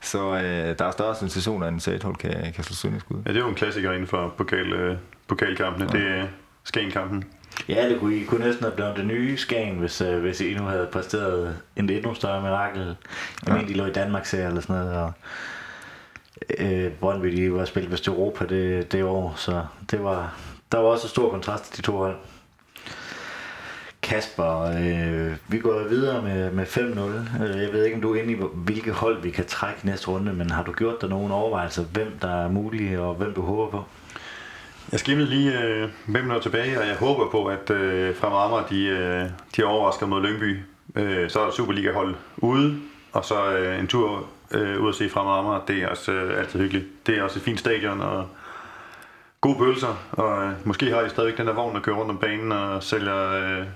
Så øh, der er større sensationer, end et hold kan, kan slå søndersk ud. Ja, det er jo en klassiker inden for pokal, øh, pokalkampene. Ja. Det er Skagen-kampen. Ja, det kunne, I kunne næsten have blevet det nye Skagen, hvis, uh, hvis I nu havde præsteret en endnu større mirakel. Jeg ja. mener, de lå i Danmark serie eller sådan noget, og øh, Brøndby, de var spillet vest Europa det, det år, så det var, der var også stor kontrast til de to hold. Kasper, øh, vi går videre med, med 5-0. Øh, jeg ved ikke, om du er inde i, hvilke hold vi kan trække næste runde, men har du gjort dig nogle overvejelser, hvem der er mulige, og hvem du håber på? Jeg skimmede lige øh, 5 minutter tilbage, og jeg håber på, at øh, Fremad Amager, de, øh, de overrasker mod Lyngby. Øh, så er der Superliga-hold ude, og så øh, en tur øh, ud at se Fremad Amager. Det er også øh, altid hyggeligt. Det er også et fint stadion, og gode pølser, og øh, måske har de stadigvæk den der vogn, der kører rundt om banen og sælger øh,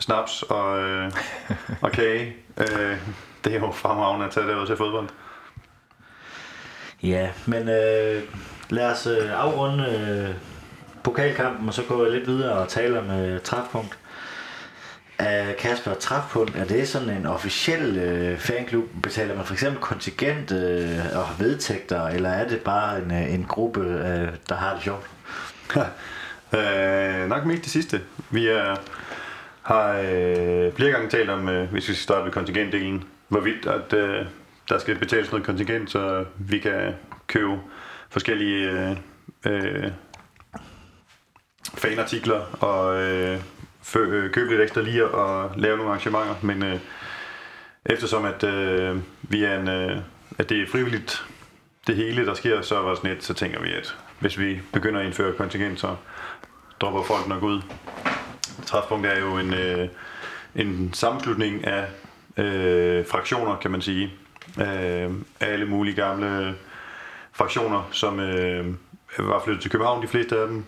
snaps og, øh, og kage. Øh, det er jo fremragende at tage derud til fodbold. Ja, men øh, lad os øh, afrunde øh, pokalkampen, og så gå lidt videre og tale om øh, træfpunkt. Uh, Kasper, træfpunkt, er det sådan en officiel øh, fanklub? Betaler man for eksempel kontingent øh, og vedtægter, eller er det bare en, øh, en gruppe, øh, der har det sjovt? øh, nok mest det sidste. Vi er, har øh, flere gange talt om, øh, hvis vi skal starte med kontingentdelen, hvorvidt at, øh, der skal betales noget kontingent, så vi kan købe forskellige øh, øh, fanartikler og øh, fø, øh, købe lidt ekstra lige og lave nogle arrangementer, men øh, eftersom at øh, vi er en, øh, at det er frivilligt det hele der sker, så var sådan et, så tænker vi at hvis vi begynder at indføre kontingent, så dropper folk nok ud. Træfpunkt er jo en, øh, en sammenslutning af øh, fraktioner, kan man sige. Øh, alle mulige gamle fraktioner, som øh, var flyttet til København, de fleste af dem.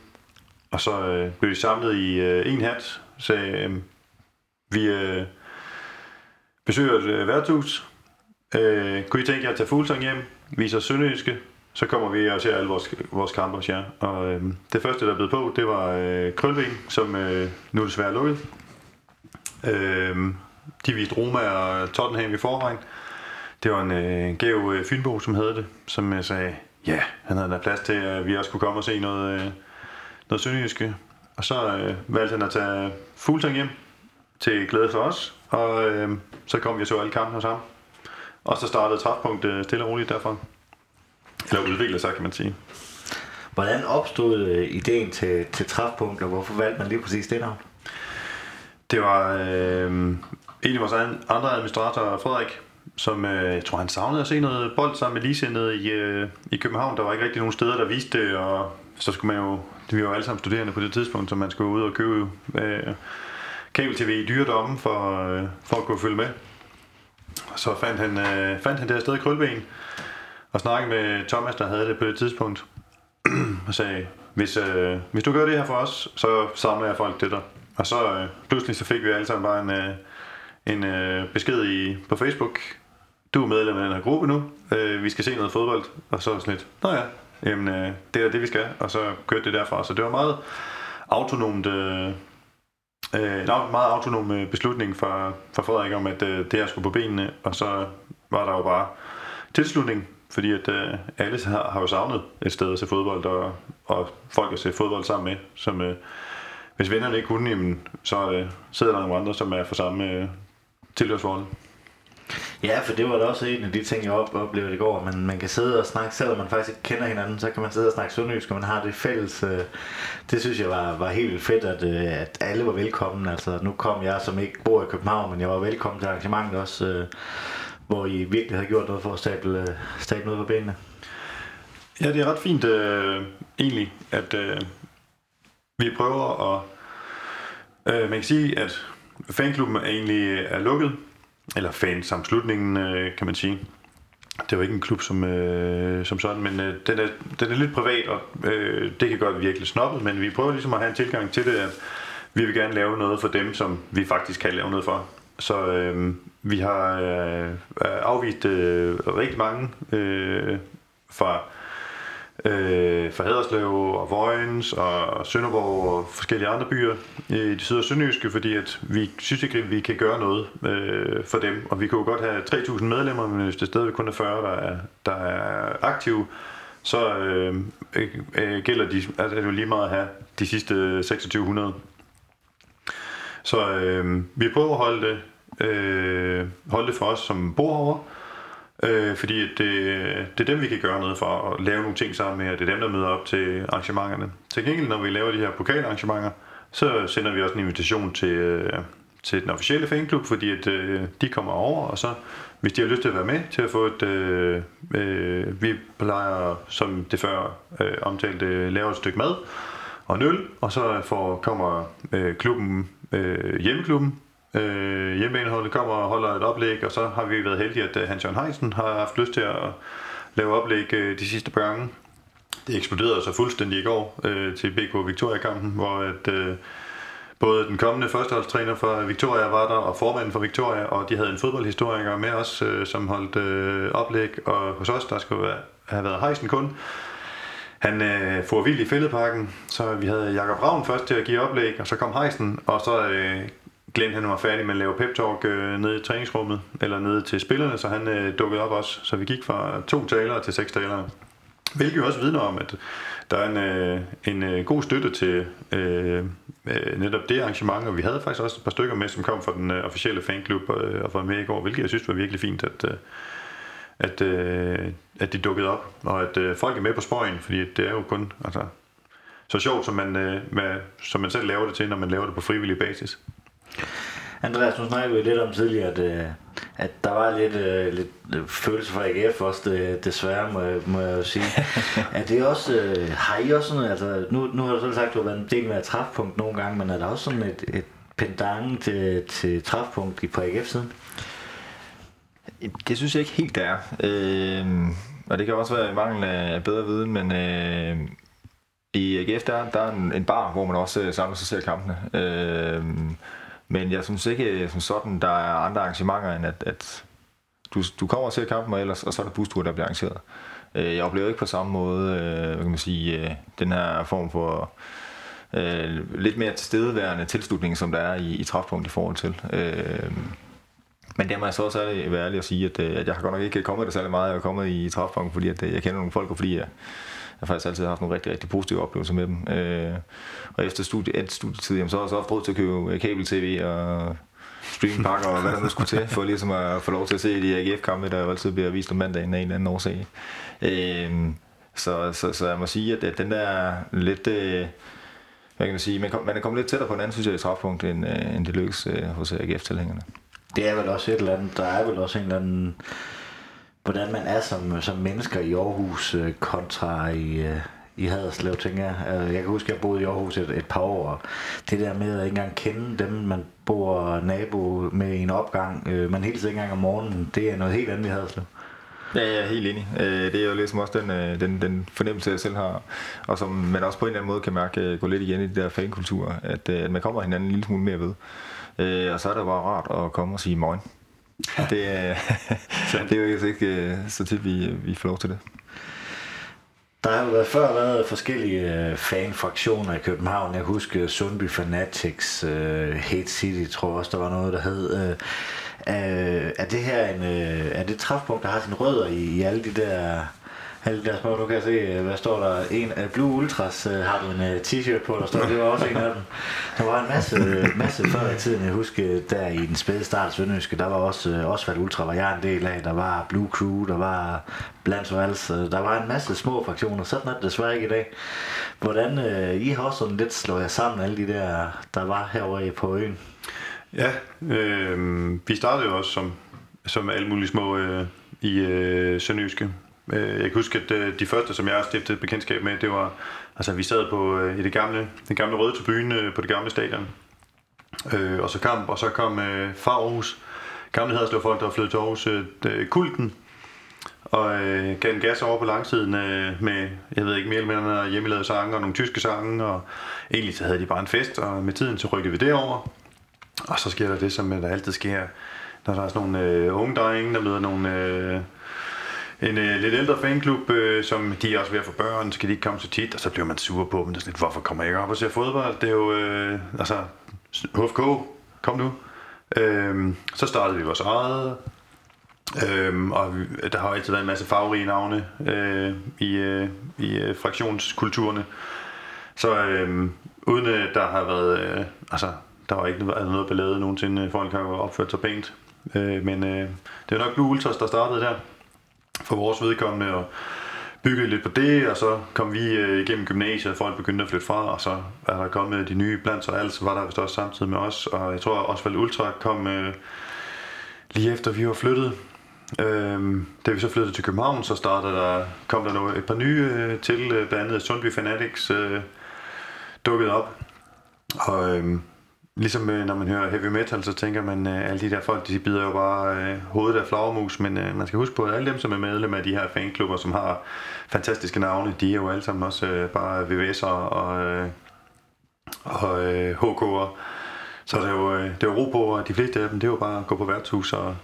Og så øh, blev de samlet i øh, en hat, så øh, vi øh, besøger et øh, værtshus. Øh, kunne I tænke jer at tage fuglsang hjem, viser Sønderjyske, så kommer vi og ser alle vores, vores kampe hos jer. Og øh, det første, der blev på, det var øh, Krølving, som øh, nu er desværre lukket. Øh, de viste Roma og Tottenham i forvejen. Det var en øh, gave øh, Fynbo, som havde det, som øh, sagde, ja, han havde da plads til, at vi også kunne komme og se noget, øh, noget sønderjyske. Og så øh, valgte han at tage Fuglsang hjem til glæde for os, og øh, så kom vi og så alle kampene hos ham. Og så startede træfpunktet stille og roligt derfra. Eller udviklet sig, kan man sige. Hvordan opstod øh, ideen til, til træfpunkt, og hvorfor valgte man lige præcis det navn? Det var øh, en af vores andre administratorer, Frederik, som øh, jeg tror, han savnede at se noget bold sammen med ligesindede i, øh, i København. Der var ikke rigtig nogen steder, der viste det, og så skulle man jo, vi var jo alle sammen studerende på det tidspunkt, så man skulle ud og købe øh, kabel-tv i dyredommen for, øh, for at kunne følge med. Så fandt han, øh, fandt han det her sted i Krølben, og snakkede med Thomas, der havde det på det tidspunkt, og sagde, hvis, øh, hvis du gør det her for os, så samler jeg folk til dig. Og så øh, pludselig så fik vi alle sammen bare en, øh, en øh, besked i, på Facebook. Du er medlem af den her gruppe nu. Øh, vi skal se noget fodbold. Og så sådan lidt, nå ja, jamen, øh, det er det, vi skal. Og så kørte det derfra. Så det var meget autonomt, øh, øh, meget autonom øh, beslutning fra, fra Frederik om, at øh, det her skulle på benene. Og så var der jo bare tilslutning fordi at øh, alle har, har jo savnet et sted at se fodbold, og, og folk at se fodbold sammen med, som øh, hvis vennerne ikke kunne, jamen, så øh, sidder der nogle andre, som er for samme øh, tilhørsforhold. Ja, for det var da også en af de ting, jeg op oplevede i går. Man, man kan sidde og snakke, selvom man faktisk ikke kender hinanden, så kan man sidde og snakke sønderjysk, og man har det fælles. Øh, det synes jeg var, var helt fedt, at, øh, at alle var velkommen. Altså, nu kom jeg, som ikke bor i København, men jeg var velkommen til arrangementet også, øh, hvor I virkelig havde gjort noget for at stable, øh, stable noget på benene. Ja, det er ret fint øh, egentlig, at øh, vi prøver at... Øh, man kan sige, at fanklubben er egentlig øh, er lukket, eller fansamslutningen, øh, kan man sige. Det er jo ikke en klub som, øh, som sådan, men øh, den, er, den er lidt privat, og øh, det kan godt virkelig snobbet, men vi prøver ligesom at have en tilgang til det, at vi vil gerne lave noget for dem, som vi faktisk kan lave noget for. Så øh, vi har øh, afvist øh, rigtig mange øh, fra øh, fra Haderslev og Vojens og Sønderborg og forskellige andre byer i det syd- og sønderjyske, fordi at vi synes ikke, at vi kan gøre noget øh, for dem. Og vi kunne godt have 3.000 medlemmer, men hvis det stadigvæk kun er 40, der er, der er aktive, så øh, øh, gælder de, altså, er det jo lige meget at have de sidste 2600. Så øh, vi prøver at holde det, øh, holde det for os, som bor herovre, Øh, fordi det, det er dem, vi kan gøre noget for at lave nogle ting sammen med, og det er dem, der møder op til arrangementerne. Til gengæld, når vi laver de her pokalarrangementer, så sender vi også en invitation til, øh, til den officielle fanklub, fordi at, øh, de kommer over, og så hvis de har lyst til at være med til at få et... Øh, øh, vi plejer, som det før øh, omtalte, lave et stykke mad og en øl, og så får, kommer øh, klubben, øh, hjemmeklubben Øh, hjemmebaneholdet kommer og holder et oplæg, og så har vi været heldige, at øh, Hans Jørgen Heisen har haft lyst til at lave oplæg øh, de sidste par gange. Det eksploderede så fuldstændig i går øh, til BK Victoria-kampen, hvor at, øh, både den kommende førsteholdstræner for Victoria var der, og formanden for Victoria, og de havde en fodboldhistoriker med os, øh, som holdt øh, oplæg, og hos os, der skulle være, have været Heisen kun. Han øh, får vild i fældeparken, så vi havde Jakob Ravn først til at give oplæg, og så kom Heisen, og så øh, Glenn han var færdig med at lave pep talk øh, nede i træningsrummet, eller nede til spillerne, så han øh, dukkede op også. Så vi gik fra to talere til seks talere. Hvilket jo også vidner om, at der er en, øh, en øh, god støtte til øh, øh, netop det arrangement, og vi havde faktisk også et par stykker med, som kom fra den øh, officielle fanklub øh, og var med i går, hvilket jeg synes var virkelig fint, at, øh, at, øh, at de dukkede op, og at øh, folk er med på spøjen, fordi det er jo kun altså, så sjovt, som man, øh, med, som man selv laver det til, når man laver det på frivillig basis. Andreas, nu snakkede vi lidt om tidligere, at, øh, at der var lidt, uh, lidt følelse for AGF også, det, desværre må, må jeg jo sige. er det også, uh, har I også sådan, altså nu, nu har du selv sagt, at du har været en del med at træfpunkt nogle gange, men er der også sådan et, et pendant til, til træfpunkt på AGF-siden? Det synes jeg ikke helt, der er. Øh, og det kan også være i mangel af bedre viden, men øh, i AGF der, der er en, en bar, hvor man også øh, samler sig ser kampene. Øh, men jeg synes ikke øh, som sådan, der er andre arrangementer, end at, at du, du kommer og ser kampen, og, ellers, og så er der bustur, der bliver arrangeret. Øh, jeg oplever ikke på samme måde, øh, hvad kan man sige, øh, den her form for øh, lidt mere tilstedeværende tilslutning, som der er i, i træfpunkt i forhold til. Øh, men der må jeg så også være ærlig at sige, at, at jeg har godt nok ikke kommet der særlig meget. Jeg er kommet i træfpunkt, fordi at, jeg kender nogle folk, og fordi jeg har faktisk altid haft nogle rigtig, rigtig positive oplevelser med dem. Øh, og efter studie, et studietid, jamen, så har jeg så haft råd til at købe kabel-tv og streamingpakker og hvad der nu skulle til, for ligesom at få lov til at se de AGF-kampe, der jo altid bliver vist om mandagen af en eller anden årsag. Øh, så, så, så jeg må sige, at, at den der lidt... Øh, hvad kan man sige, man, kom, man er kommet lidt tættere på en anden, synes jeg, i træfpunkt, end, øh, end det lykkes øh, hos AGF-tilhængerne. Det er vel også et eller andet, der er vel også en eller anden, hvordan man er som, øh, som mennesker i Aarhus øh, kontra i, øh, i Haderslev, tænker jeg. Altså, jeg kan huske, at jeg boede i Aarhus et, et par år, og det der med at ikke engang kende dem, man bor nabo med i en opgang, øh, man hilser ikke engang om morgenen, det er noget helt andet i Haderslev. Ja, jeg er helt enig. Øh, det er jo ligesom også den, øh, den, den fornemmelse, jeg selv har, og som man også på en eller anden måde kan mærke gå lidt igen i de der fankultur, at, at man kommer hinanden en lille smule mere ved. Og så er det bare rart at komme og sige morgen. Det, er, øh, det er jo ikke øh, så tit, vi, vi får lov til det. Der har jo været før været forskellige øh, fanfraktioner i København. Jeg husker Sundby Fanatics, Hate City, tror jeg også, der var noget, der hed. Er, er det her en, øh, er det træfpunkt, der har sine rødder i, i alle de der Lad os der nu kan jeg se, øh, hvad står der? En af Blue Ultras øh, har du en øh, t-shirt på, der står, det var også en af dem. Der var en masse, øh, masse før i tiden, jeg husker, der i den spæde start af Svendøske, der var også øh, Osvald Ultra, var jeg en del af, der var Blue Crew, der var Blands Vals, øh, der var en masse små fraktioner, sådan er det desværre ikke i dag. Hvordan, øh, I har også sådan lidt slået jer sammen, alle de der, der var herovre på øen? Ja, øh, vi startede jo også som, som alle mulige små øh, i øh, Sønderjyske. Øh, jeg kan huske, at øh, de første, som jeg stiftede bekendtskab med, det var, altså vi sad på øh, i det gamle, den gamle røde tribune på det gamle stadion. Øh, og så kamp, og så kom øh, fra Aarhus, gamle folk, der flyttede til Aarhus, øh, kulten, og øh, gav en gas over på langsiden øh, med, jeg ved ikke, mere eller mindre hjemmelavede sange og nogle tyske sange, og egentlig så havde de bare en fest, og med tiden så rykkede vi det over. Og så sker der det, som der altid sker, når der er sådan nogle øh, unge drenge, der møder nogle... Øh, en øh, lidt ældre fanklub, øh, som de er også ved at få børn, så kan de ikke komme så tit, og så bliver man sur på dem. Det er sådan lidt, hvorfor kommer jeg ikke op og ser fodbold? Det er jo, øh, altså, HFK, kom nu. Øh, så startede vi vores eget, øh, og der har altid været en masse farverige navne øh, i, øh, i øh, fraktionskulturerne. Så øhm, øh, uden at der har været, øh, altså der var ikke noget, altså noget ballade nogensinde. Øh, Folk har opført sig pænt. Øh, men øh, det var nok Blue Ultras, der startede der for vores vedkommende, og byggede lidt på det, og så kom vi øh, igennem gymnasiet, og folk begyndte at flytte fra, og så er der kommet de nye blandt, så alt, så var der vist også samtidig med os, og jeg tror også, at Ultra kom øh, lige efter vi var flyttet. Øh, da vi så flyttede til København, så startede der, kom der noget, et par nye øh, til, øh, blandt andet Sundby Fanatics øh, dukkede op. Og øh, Ligesom øh, når man hører heavy metal, så tænker man, at alle de der folk, de bider jo bare øh, hovedet af flagermus, men øh, man skal huske på, at alle dem, som er medlem af de her fanklubber, som har fantastiske navne, de er jo alle sammen også øh, bare VVS'er og, øh, og øh, HK'er. Så det er jo, øh, det er jo ro på, og de fleste af dem, det er jo bare at gå på værtshus og,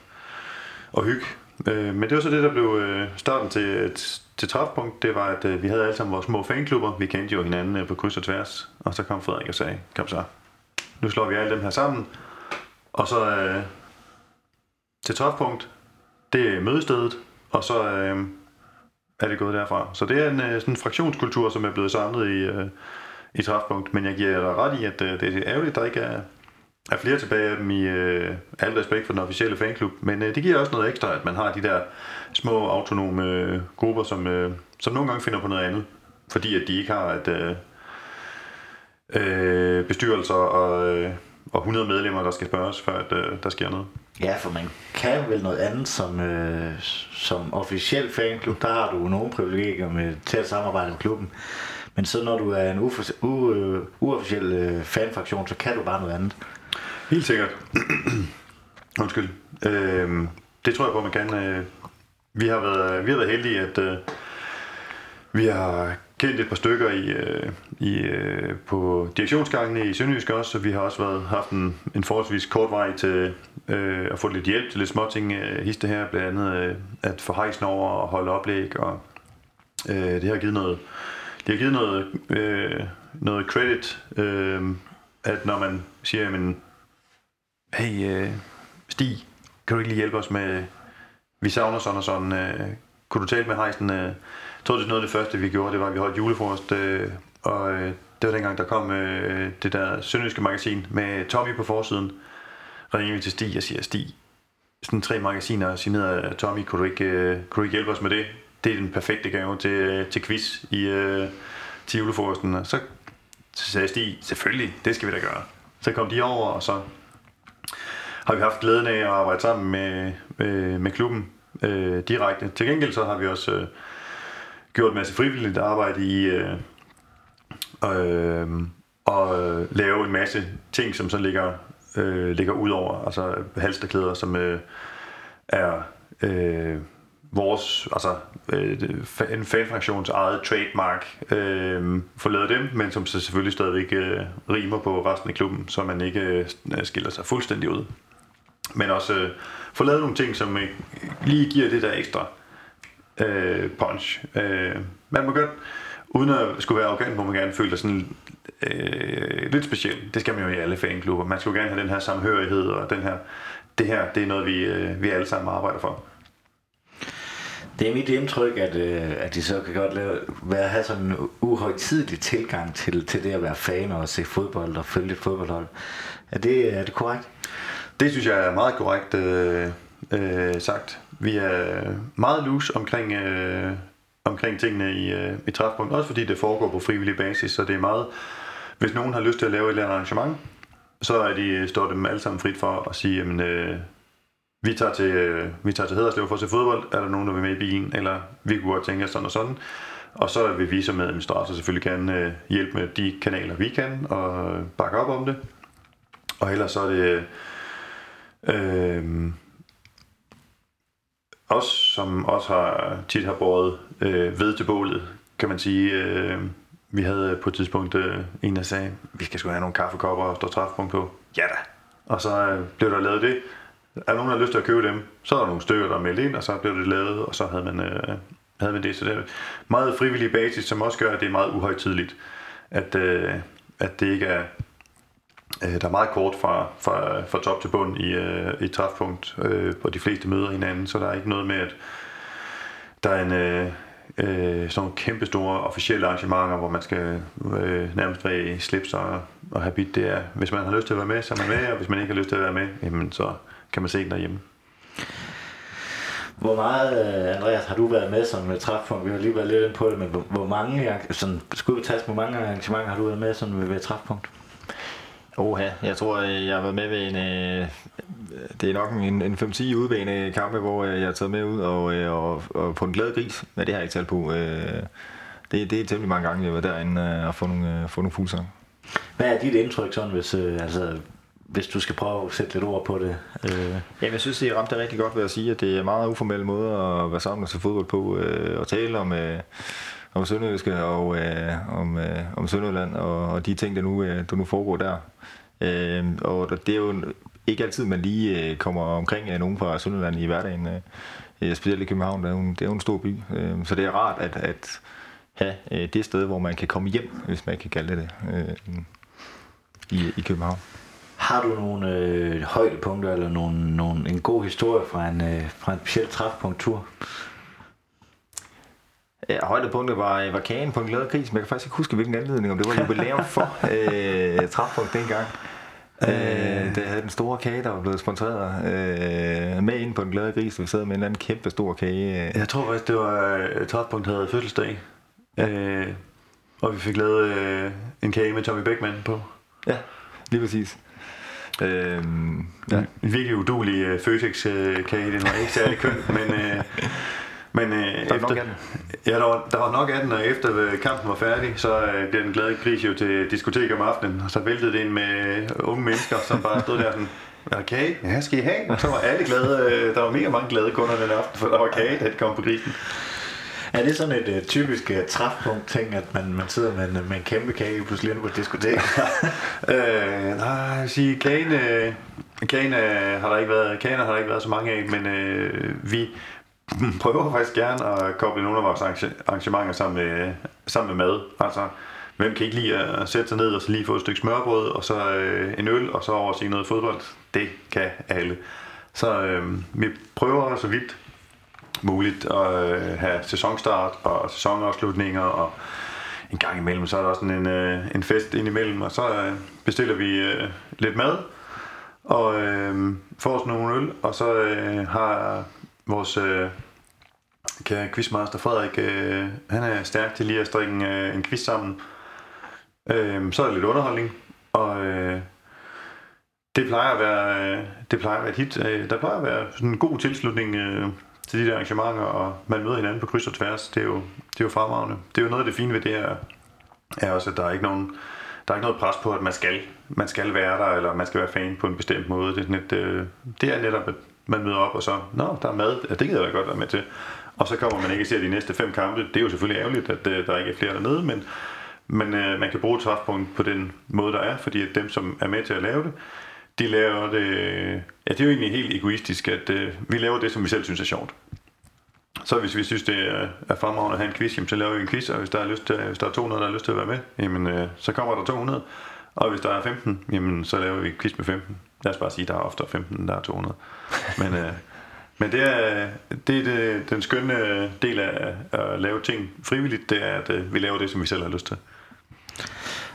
og hygge. Øh, men det var så det, der blev øh, starten til, et, til træfpunkt. Det var, at øh, vi havde alle sammen vores små fanklubber. Vi kendte jo hinanden øh, på kryds og tværs. Og så kom Frederik og sagde, kom så, nu slår vi alle dem her sammen, og så øh, til toppunkt, det er mødestedet, og så øh, er det gået derfra. Så det er en øh, sådan fraktionskultur, som er blevet samlet i, øh, i træfpunkt, men jeg giver dig ret i, at øh, det er ærgerligt, at der ikke er, er flere tilbage af dem i øh, alt respekt for den officielle fanklub, men øh, det giver også noget ekstra, at man har de der små autonome øh, grupper, som, øh, som nogle gange finder på noget andet, fordi at de ikke har et, øh, øh, bestyrelser og, øh, og 100 medlemmer, der skal spørges, før at, øh, der sker noget. Ja, for man kan vel noget andet som, øh, som officiel fanklub. Der har du nogle privilegier med til at samarbejde med klubben. Men så når du er en ufo- u- øh, uofficiel øh, fanfraktion, så kan du bare noget andet. Helt sikkert. Undskyld. Øh, det tror jeg på, man kan. Øh, vi har været, vi har været heldige, at øh, vi har kendt et par stykker i, øh, i, øh, på direktionsgangene i Sønderjysk også, så vi har også været, haft en, en forholdsvis kort vej til øh, at få lidt hjælp til lidt småting øh, histe her, blandt andet øh, at få hejsen over og holde oplæg, og øh, det har givet noget, det har givet noget, øh, noget credit, øh, at når man siger, men hey øh, Stig, kan du ikke lige hjælpe os med, vi savner sådan og sådan, øh, kunne du tale med hejsen? Øh, jeg tror, det er noget af det første, vi gjorde, det var, at vi holdt julefrokost, øh, og øh, det var dengang, der kom øh, det der sønderjyske magasin med Tommy på forsiden. Ringer vi til Stig og siger, Stig, sådan tre magasiner signeret af Tommy, kunne du ikke, øh, kunne du ikke hjælpe os med det? Det er den perfekte gave til, øh, til quiz i, øh, til julefrokosten. Og så, så sagde Stig, selvfølgelig, det skal vi da gøre. Så kom de over, og så har vi haft glæden af at arbejde sammen med, med, med klubben øh, direkte. Til gengæld så har vi også øh, gjort en masse frivilligt arbejde i øh, øh, og lave en masse ting, som så ligger, øh, ligger ud over, altså halsterklæder, som øh, er øh, vores, altså øh, en fanfraktions eget trademark, øh, få lavet dem, men som så selvfølgelig stadigvæk øh, rimer på resten af klubben, så man ikke øh, skiller sig fuldstændig ud. Men også øh, få lavet nogle ting, som øh, lige giver det der ekstra øh, punch. Øh, man må godt, uden at skulle være arrogant, må man gerne føle sig sådan øh, lidt speciel. Det skal man jo i alle fanklubber. Man skulle gerne have den her samhørighed, og den her, det her, det er noget, vi, øh, vi alle sammen arbejder for. Det er mit indtryk, at, øh, at de så kan godt lave, være, have sådan en uhøjtidelig tilgang til, til det at være fan og se fodbold og følge et fodboldhold. Er det, er det korrekt? Det synes jeg er meget korrekt øh, øh, sagt. Vi er meget loose omkring, øh, omkring tingene i, øh, i træfpunkt, også fordi det foregår på frivillig basis, så det er meget, hvis nogen har lyst til at lave et eller andet arrangement, så er de, øh, står dem alle sammen frit for at sige, jamen, øh, vi tager til, øh, vi tager til Hederslev for at se fodbold, er der nogen, der vil med i bilen, eller vi kunne godt tænke os sådan og sådan. Og så vil vi som administrator selvfølgelig gerne øh, hjælpe med de kanaler, vi kan, og bakke op om det. Og ellers så er det øh, øh os, som også har, tit har båret øh, ved til bålet, kan man sige. Øh, vi havde på et tidspunkt øh, en, der sagde, vi skal sgu have nogle kaffekopper og stå træfpunkt på. Ja da. Og så øh, blev der lavet det. Er nogen, der har lyst til at købe dem, så er der nogle stykker, der er meldt ind, og så blev det lavet, og så havde man, øh, havde man det. Så det er meget frivillig basis, som også gør, at det er meget uhøjtidligt. At, øh, at det ikke er Øh, der er meget kort fra, fra, fra top til bund i, øh, i træfpunkt, øh, hvor de fleste møder hinanden, så der er ikke noget med, at der er en, øh, øh, sådan nogle kæmpe store officielle arrangementer, hvor man skal øh, nærmest være i slips og, og have bit. Det er, hvis man har lyst til at være med, så er man med, og hvis man ikke har lyst til at være med, jamen, så kan man se den derhjemme. Hvor meget, øh, Andreas, har du været med som med træfpunkt? Vi har lige været lidt inde på det, men hvor, hvor mange, sådan, skulle hvor mange arrangementer har du været med som ved træfpunkt? Oha, jeg tror, øh, jeg har været med ved en... Øh, det er nok en, en 5-10 udbane kampe, hvor øh, jeg har taget med ud og, og, og på en glad gris. Men det har jeg ikke talt på. det, det er temmelig mange gange, jeg var derinde og få nogle, få nogle fuldsanger. Hvad er dit indtryk sådan, hvis, altså, hvis du skal prøve at sætte lidt ord på det? Øh. Jamen, jeg synes, det ramte det rigtig godt ved at sige, at det er en meget uformel måde at være sammen og se fodbold på, øh, og tale om, øh, om Sønderjyske og øh, om, øh, om Sønderjylland og, og de ting, der nu, øh, der nu foregår der. Øh, og det er jo ikke altid, man lige øh, kommer omkring øh, nogen fra Sønderjylland i hverdagen. Øh, øh specielt i København, der er jo en, det er jo en stor by. Øh, så det er rart at, at have øh, det sted, hvor man kan komme hjem, hvis man kan kalde det det, øh, i, i København. Har du nogle øh, højdepunkter eller nogle, nogle, en god historie fra en, øh, fra en speciel træfpunktur? Ja, højdepunktet var, var kagen på en glad gris, men jeg kan faktisk ikke huske, hvilken anledning, om det var jubilæum for øh, træfpunkt dengang. Øh, det havde den store kage, der var blevet sponsoreret øh, med ind på en glad gris, vi sad med en eller anden kæmpe stor kage. Jeg tror faktisk, det var øh, Træfpunkt havde fødselsdag. Ja. Øh, og vi fik lavet øh, en kage med Tommy Beckmann på. Ja, lige præcis. Øhm, ja. En virkelig udulig uh, Føtex-kage, den var ikke særlig køn, men, uh, men uh, der efter, nok ja, der var, der var nok af den, og efter kampen var færdig, så uh, blev den glade gris jo til diskotek om aftenen, og så væltede det ind med unge mennesker, som bare stod der sådan, kage? Ja, skal I have? Og så var alle glade. Øh, der var mega mange glade kunder den aften, for der var kage, da de kom på grisen. Er det sådan et uh, typisk uh, træfpunkt ting, at man, man sidder med en, med en kæmpe kage pludselig inde på et diskotek? øh, nej, jeg vil sige, kagen, øh, kagen, øh, har der ikke været, kagen har der ikke været så mange af, men øh, vi prøver faktisk gerne at koble nogle af vores arrangementer sammen med, sammen med mad. Altså, hvem kan ikke lide at sætte sig ned og så lige få et stykke smørbrød, og så øh, en øl, og så over se noget fodbold? Det kan alle. Så øh, vi prøver så vidt muligt at øh, have sæsonstart og sæsonafslutninger, og en gang imellem, så er der også en, øh, en fest indimellem, og så øh, bestiller vi øh, lidt mad, og øh, får os nogle øl, og så øh, har vores øh, kære quizmaster Frederik, øh, han er stærk til lige at strikke en, øh, en quiz sammen. Øh, så er der lidt underholdning, og øh, det plejer at være, øh, det plejer at være et hit. Øh, der plejer at være sådan en god tilslutning øh, til de der arrangementer, og man møder hinanden på kryds og tværs. Det er jo, det er jo fremragende. Det er jo noget af det fine ved det her, er også, at der er ikke nogen, der er ikke noget pres på, at man skal, man skal være der, eller man skal være fan på en bestemt måde. Det er, sådan et, øh, det er netop, at man møder op, og så, nå, der er mad, ja, det gider jeg godt være med til. Og så kommer man ikke og ser de næste fem kampe. Det er jo selvfølgelig ærgerligt, at øh, der ikke er flere dernede, men, men øh, man kan bruge træfpunkt på den måde, der er, fordi at dem, som er med til at lave det, de laver det... Ja, det er jo egentlig helt egoistisk, at øh, vi laver det, som vi selv synes er sjovt. Så hvis vi synes, det er, er fremragende at have en quiz, jamen, så laver vi en quiz, og hvis der er, lyst til, hvis der er 200, der har lyst til at være med, jamen, øh, så kommer der 200. Og hvis der er 15, jamen, så laver vi en quiz med 15. Lad os bare sige, der er ofte 15, end der er 200. Men, øh, men det er, det er det, den skønne del af at lave ting frivilligt, det er, at øh, vi laver det, som vi selv har lyst til.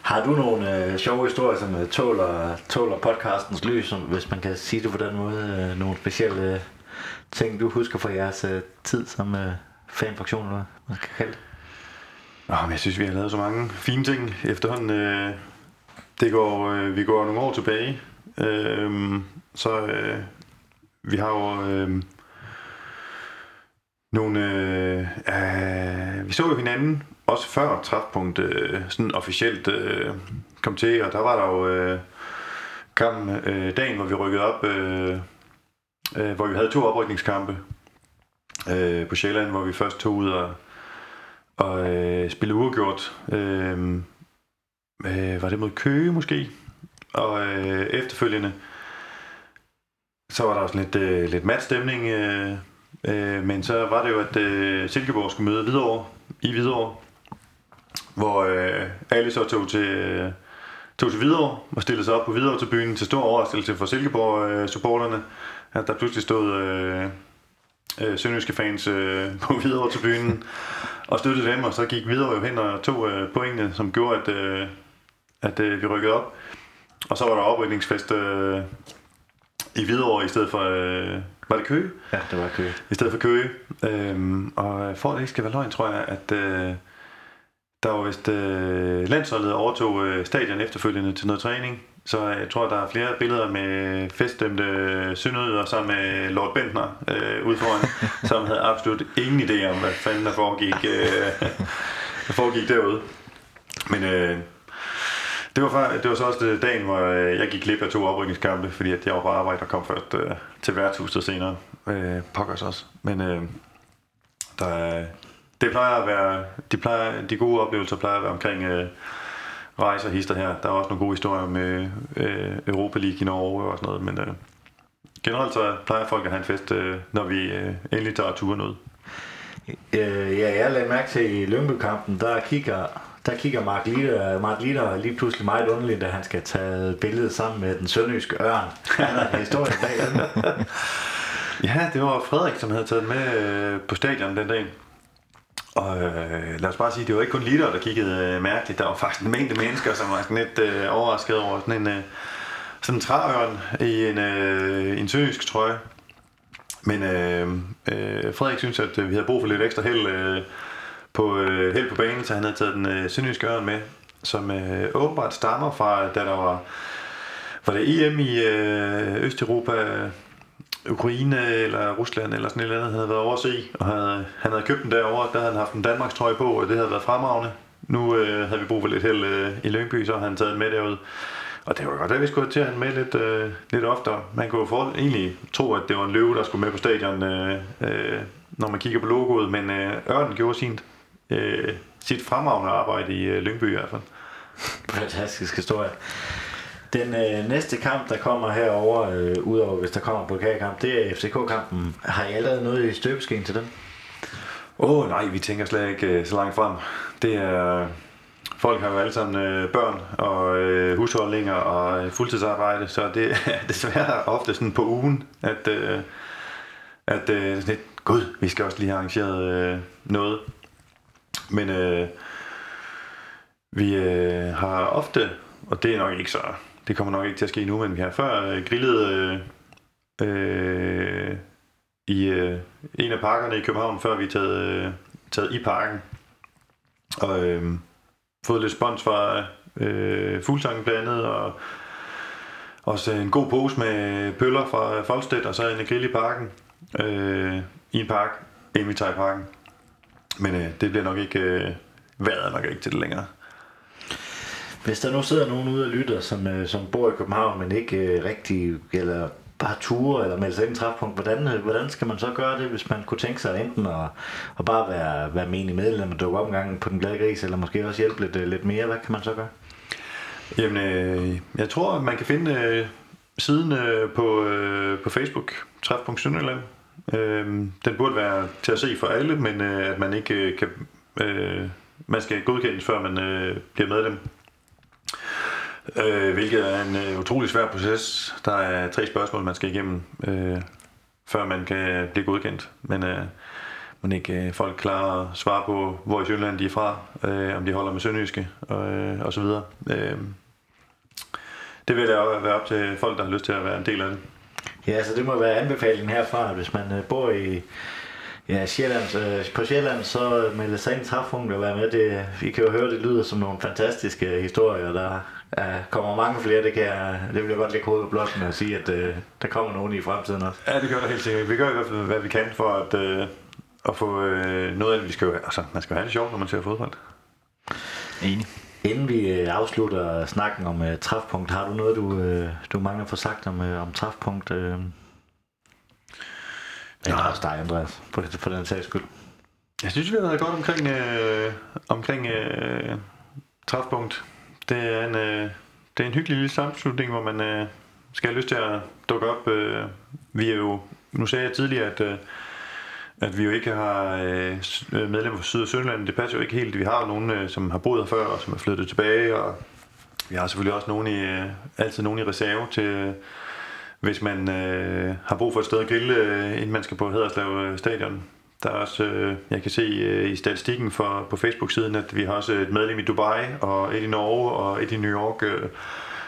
Har du nogle øh, sjove historier, som øh, tåler, tåler podcastens lys, som, hvis man kan sige det på den måde? Øh, nogle specielle øh, ting, du husker fra jeres øh, tid som øh, fanfraktion, eller hvad man skal kalde det? Men jeg synes, vi har lavet så mange fine ting efterhånden. Øh, det går, øh, vi går nogle år tilbage. Øh, så øh, vi har jo øh, nogle... Øh, øh, vi så jo hinanden også før træfpunkt øh, sådan officielt øh, kom til, og der var der jo øh, kampen øh, dagen, hvor vi rykkede op, øh, øh, hvor vi havde to oprykningskampe øh, på Sjælland, hvor vi først tog ud og, og øh, spillede uafgjort. Øh, øh, var det mod Køge måske? Og øh, efterfølgende, så var der også lidt, øh, lidt matstemning, øh, øh, men så var det jo, at øh, Silkeborg skulle møde Hvidovre i Hvidovre, hvor øh, alle så tog til, øh, tog til Hvidovre og stillede sig op på Hvidovre til byen til stor overraskelse for Silkeborg-supporterne, øh, at der pludselig stod øh, øh, sønderjyske fans øh, på Hvidovre til byen og støttede dem, og så gik Hvidovre jo hen og tog øh, pointene, som gjorde, at, øh, at øh, vi rykkede op. Og så var der oprykningsfest øh, i Hvidovre i stedet for... Øh, var det Køge? Ja, det var Køge. I stedet for Køge. Øhm, og for at det ikke skal være løgn, tror jeg, at øh, der var vist øh, landsholdet overtog øh, stadion efterfølgende til noget træning. Så jeg tror, der er flere billeder med festdømte sønderjyder sammen med Lord Bentner øh, ude foran, som havde absolut ingen idé om, hvad fanden der foregik, øh, der foregik derude. Men øh, det var, det var så også dagen, hvor øh, jeg gik klip af to oprykningskampe, fordi at jeg var på arbejde og kom først øh, til værtshuset senere. Øh, pokkers også. Men øh, der, det plejer at være, de, plejer, de gode oplevelser plejer at være omkring øh, rejser hister her. Der er også nogle gode historier med øh, øh, Europa League i Norge og sådan noget, men øh, generelt så plejer folk at have en fest, øh, når vi øh, endelig tager turen ud. Øh, ja, jeg lagde mærke til i Lyngby-kampen, der kigger, der kigger Mark Litter, Mark Litter lige pludselig meget underligt, at han skal tage billedet sammen med den sønderjyske ørn. Er der bag den? ja, det var Frederik, som havde taget med øh, på stadion den dag. Og øh, lad os bare sige, det var ikke kun Litter, der kiggede øh, mærkeligt. Der var faktisk en mængde mennesker, som var sådan lidt øh, overrasket over sådan en, øh, sådan en træørn i en, øh, en sønderjysk trøje. Men øh, øh, Frederik synes, at øh, vi havde brug for lidt ekstra held øh, på, øh, held på banen, så han havde taget den øh, sønderjyske ørn med, som øh, åbenbart stammer fra, da der var, var det EM i øh, Østeuropa Ukraine eller Rusland eller sådan et eller andet, han havde været over at se, og havde, han havde købt den derovre, der havde han haft en Danmarks trøje på, og det havde været fremragende. Nu øh, havde vi brug for lidt held øh, i Lyngby, så havde han taget den med derud. Og det var godt, at vi skulle til han med lidt, øh, lidt oftere. Man kunne for, egentlig tro, at det var en løve, der skulle med på stadion, øh, øh, når man kigger på logoet, men øh, Ørnen gjorde sint øh, sit fremragende arbejde i øh, Lyngby i hvert fald. Fantastisk historie. Den øh, næste kamp, der kommer herover, øh, udover hvis der kommer på pokalkamp, det er FCK-kampen. Har I allerede noget i støbeskeen til den? Åh oh, nej, vi tænker slet ikke øh, så langt frem. Det er... Folk har jo alle sammen øh, børn og øh, husholdninger og øh, fuldtidsarbejde, så det er desværre ofte sådan på ugen, at, øh, at øh, sådan lidt, gud, vi skal også lige have arrangeret øh, noget. Men øh, vi øh, har ofte, og det er nok ikke så, det kommer nok ikke til at ske nu, men vi har før øh, grillet øh, øh, i øh, en af parkerne i København, før vi er taget, øh, taget i parken. Og øh, fået lidt spons fra øh, Fuglsangen blandt andet, og også en god pose med pøller fra Folstedt, og så en grill i parken. Øh, I en park, inden vi tager i parken. Men øh, det bliver nok ikke, øh, vejret nok ikke til det længere. Hvis der nu sidder nogen ude og lytter, som, øh, som bor i København, men ikke øh, rigtig, eller bare ture eller melde sig ind i træfpunkt, hvordan, øh, hvordan skal man så gøre det, hvis man kunne tænke sig enten at, at bare være, være menig medlem og dukke op en gang på den glade gris, eller måske også hjælpe lidt, øh, lidt mere, hvad kan man så gøre? Jamen, øh, jeg tror, at man kan finde øh, siden øh, på, øh, på Facebook, Træfpunkt Sønderland. Øh, den burde være til at se for alle, men øh, at man ikke øh, kan... Øh, man skal godkendes, før man øh, bliver medlem. Øh, hvilket er en øh, utrolig svær proces. Der er tre spørgsmål, man skal igennem, øh, før man kan blive godkendt. Men øh, man ikke øh, folk klarer at svare på, hvor i Sjælland de er fra, øh, om de holder med Sønderjyske og, øh, og så videre. Øh, det vil jeg være op til folk, der har lyst til at være en del af det. Ja, så det må være anbefalingen herfra, at hvis man øh, bor i ja, Sjælland, øh, på Sjælland, så melde sig ind i træfpunkt og være med. Det, vi kan jo høre, det lyder som nogle fantastiske historier, der ja, kommer mange flere. Det, kan jeg, det vil jeg godt lægge hovedet på blokken og sige, at øh, der kommer nogen i fremtiden også. Ja, det gør der helt sikkert. Vi gør i hvert fald, hvad vi kan for at, øh, at få øh, noget af det. Vi skal jo, altså, man skal jo have det sjovt, når man ser fodbold. Enig. Inden vi øh, afslutter snakken om uh, træfpunkt, har du noget, du, uh, du mangler at få sagt om, uh, om træfpunkt? Uh, eller også dig, Andreas, for, for den sags skyld. Jeg synes, vi har været godt omkring, øh, omkring øh, træfpunkt. Det er en, øh, det er en hyggelig lille sammenslutning, hvor man øh, skal have lyst til at dukke op. Øh, vi er jo, nu sagde jeg tidligere, at, øh, at vi jo ikke har øh, medlemmer fra Syd- og Sønderland. Det passer jo ikke helt. Vi har nogen, øh, som har boet her før, og som er flyttet tilbage, og vi har selvfølgelig også nogen i, øh, altid nogen i reserve til, øh, hvis man øh, har brug for et sted at grille, øh, inden man skal på Hederslev øh, stadion. Der er også, øh, jeg kan se øh, i statistikken for, på Facebook-siden, at vi har også et medlem i Dubai, og et i Norge, og et i New York. Øh,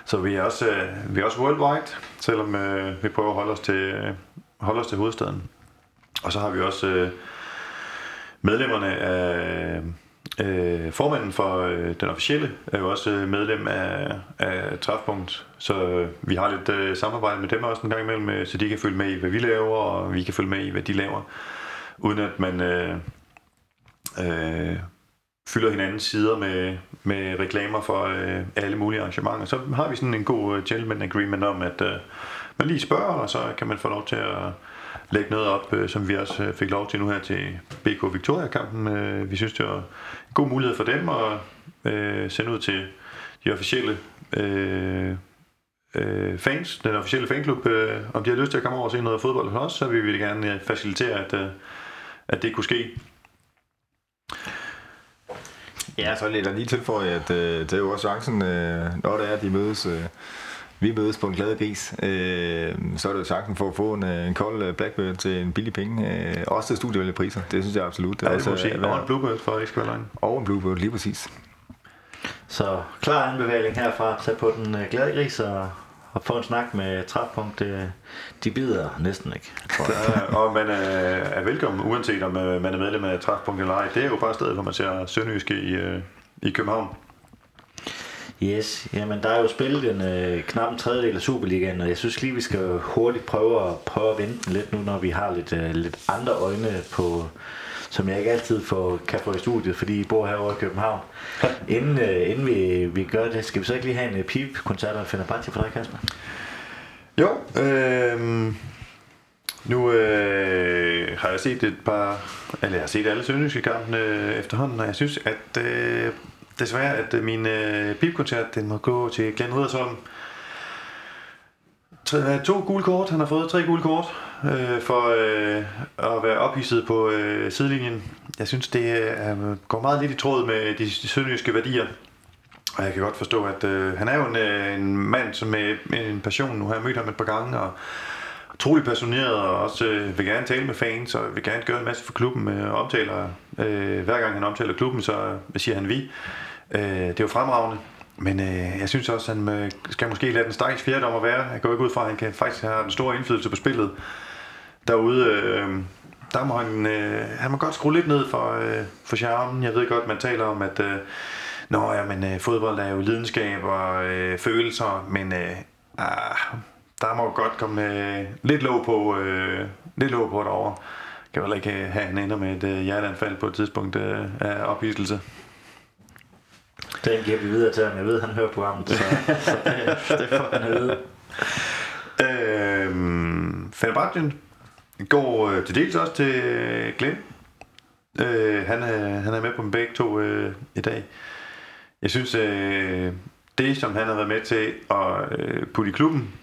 så vi er også, øh, vi er også worldwide, selvom øh, vi prøver at holde os til, øh, holde os til hovedstaden. Og så har vi også øh, medlemmerne af øh, formanden for øh, den officielle er jo også øh, medlem af, af Træfpunkt, så øh, vi har lidt øh, samarbejde med dem også en gang imellem, øh, så de kan følge med i, hvad vi laver, og vi kan følge med i, hvad de laver uden at man øh, øh, fylder hinandens sider med, med reklamer for øh, alle mulige arrangementer. Så har vi sådan en god øh, gentleman agreement om, at øh, man lige spørger, og så kan man få lov til at lægge noget op, øh, som vi også øh, fik lov til nu her til BK Victoria-kampen. Øh, vi synes, det var en god mulighed for dem at øh, sende ud til de officielle øh, øh, fans, den officielle fanklub, øh, om de har lyst til at komme over og se noget fodbold hos os, så vil vi gerne øh, facilitere, at, øh, at det kunne ske. Ja, så lidt der lige tilføje, at øh, det er jo også chancen, øh, når det er, at de mødes, øh, vi mødes på en glad gris, øh, så er det jo chancen for at få en, øh, en kold øh, Blackbird til en billig penge. Øh, også til studievælge priser, det synes jeg absolut. Det er ja, det også, sige. Og en Bluebird for ikke skal være løgn. Og en Bluebird, lige præcis. Så klar anbefaling herfra. Tag på den øh, glade gris og og få en snak med træfpunkt, det, de bider næsten ikke. Tror jeg. Ja, og man er, er velkommen, uanset om øh, man er medlem af træfpunkt eller ej. Det er jo bare stedet, hvor man ser Sønderjyske i, øh, i København. Yes, jamen der er jo spillet en øh, knap en tredjedel af Superligaen, og jeg synes lige, vi skal hurtigt prøve at, prøve at vente den lidt nu, når vi har lidt, øh, lidt andre øjne på, som jeg ikke altid får, kan få i studiet, fordi I bor herovre i København. inden, øh, inden vi, vi gør det, skal vi så ikke lige have en pip-koncert af Fenerbahce for dig, Kasper? Jo, øh, nu øh, har jeg set et par, eller jeg har set alle sønderjyske kampene øh, efterhånden, og jeg synes, at øh, desværre, at øh, min øh, pipkoncert, den må gå til Glenn Riddersholm. Øh, to gule kort, han har fået tre gule kort øh, for øh, at være ophidset på øh, sidelinjen. Jeg synes, det øh, går meget lidt i tråd med de, sønderjyske værdier. Og jeg kan godt forstå, at øh, han er jo en, øh, en mand som med en passion. Nu har jeg mødt ham et par gange, og utrolig passioneret, og også øh, vil gerne tale med fans, og vil gerne gøre en masse for klubben. Øh, omtaler, øh, hver gang han omtaler klubben, så øh, siger han vi. Øh, det er jo fremragende. Men øh, jeg synes også, at han øh, skal måske lade den stakkels fjerde om at være. Jeg går ikke ud fra, at han kan faktisk have en stor indflydelse på spillet derude. Øh, der må han, øh, han må godt skrue lidt ned for, øh, for charmen. Jeg ved godt, man taler om, at øh, Nå, ja, men øh, fodbold er jo lidenskab og øh, følelser, men øh, ah, der må godt komme øh, lidt låg på, øh, lidt låg på derovre. Kan vel ikke have, han ender med et øh, hjerteanfald på et tidspunkt øh, af ophidselse. Den giver vi videre til ham. Jeg ved, han hører programmet, så, så det, det får han at vide. Øhm, Fenerbahce går øh, til dels også til øh, Glenn. Øh, han, er, han er med på dem begge to øh, i dag. Jeg synes, øh, det som han har været med til at øh, putte i klubben,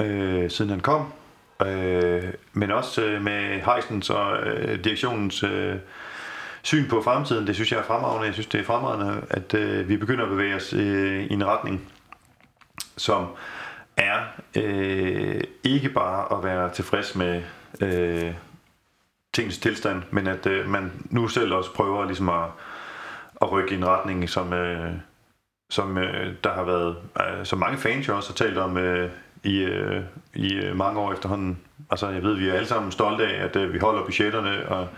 øh, siden han kom, øh, men også øh, med Heisens og øh, direktionens øh, syn på fremtiden, det synes jeg er fremragende. Jeg synes, det er fremragende, at øh, vi begynder at bevæge os øh, i en retning, som er øh, ikke bare at være tilfreds med øh, tingens tilstand, men at øh, man nu selv også prøver ligesom at, at rykke i en retning, som, øh, som øh, der har været, øh, som mange fans jo også har talt om øh, i, øh, i øh, mange år efterhånden. Altså jeg ved, vi er alle sammen stolte af, at øh, vi holder budgetterne, og,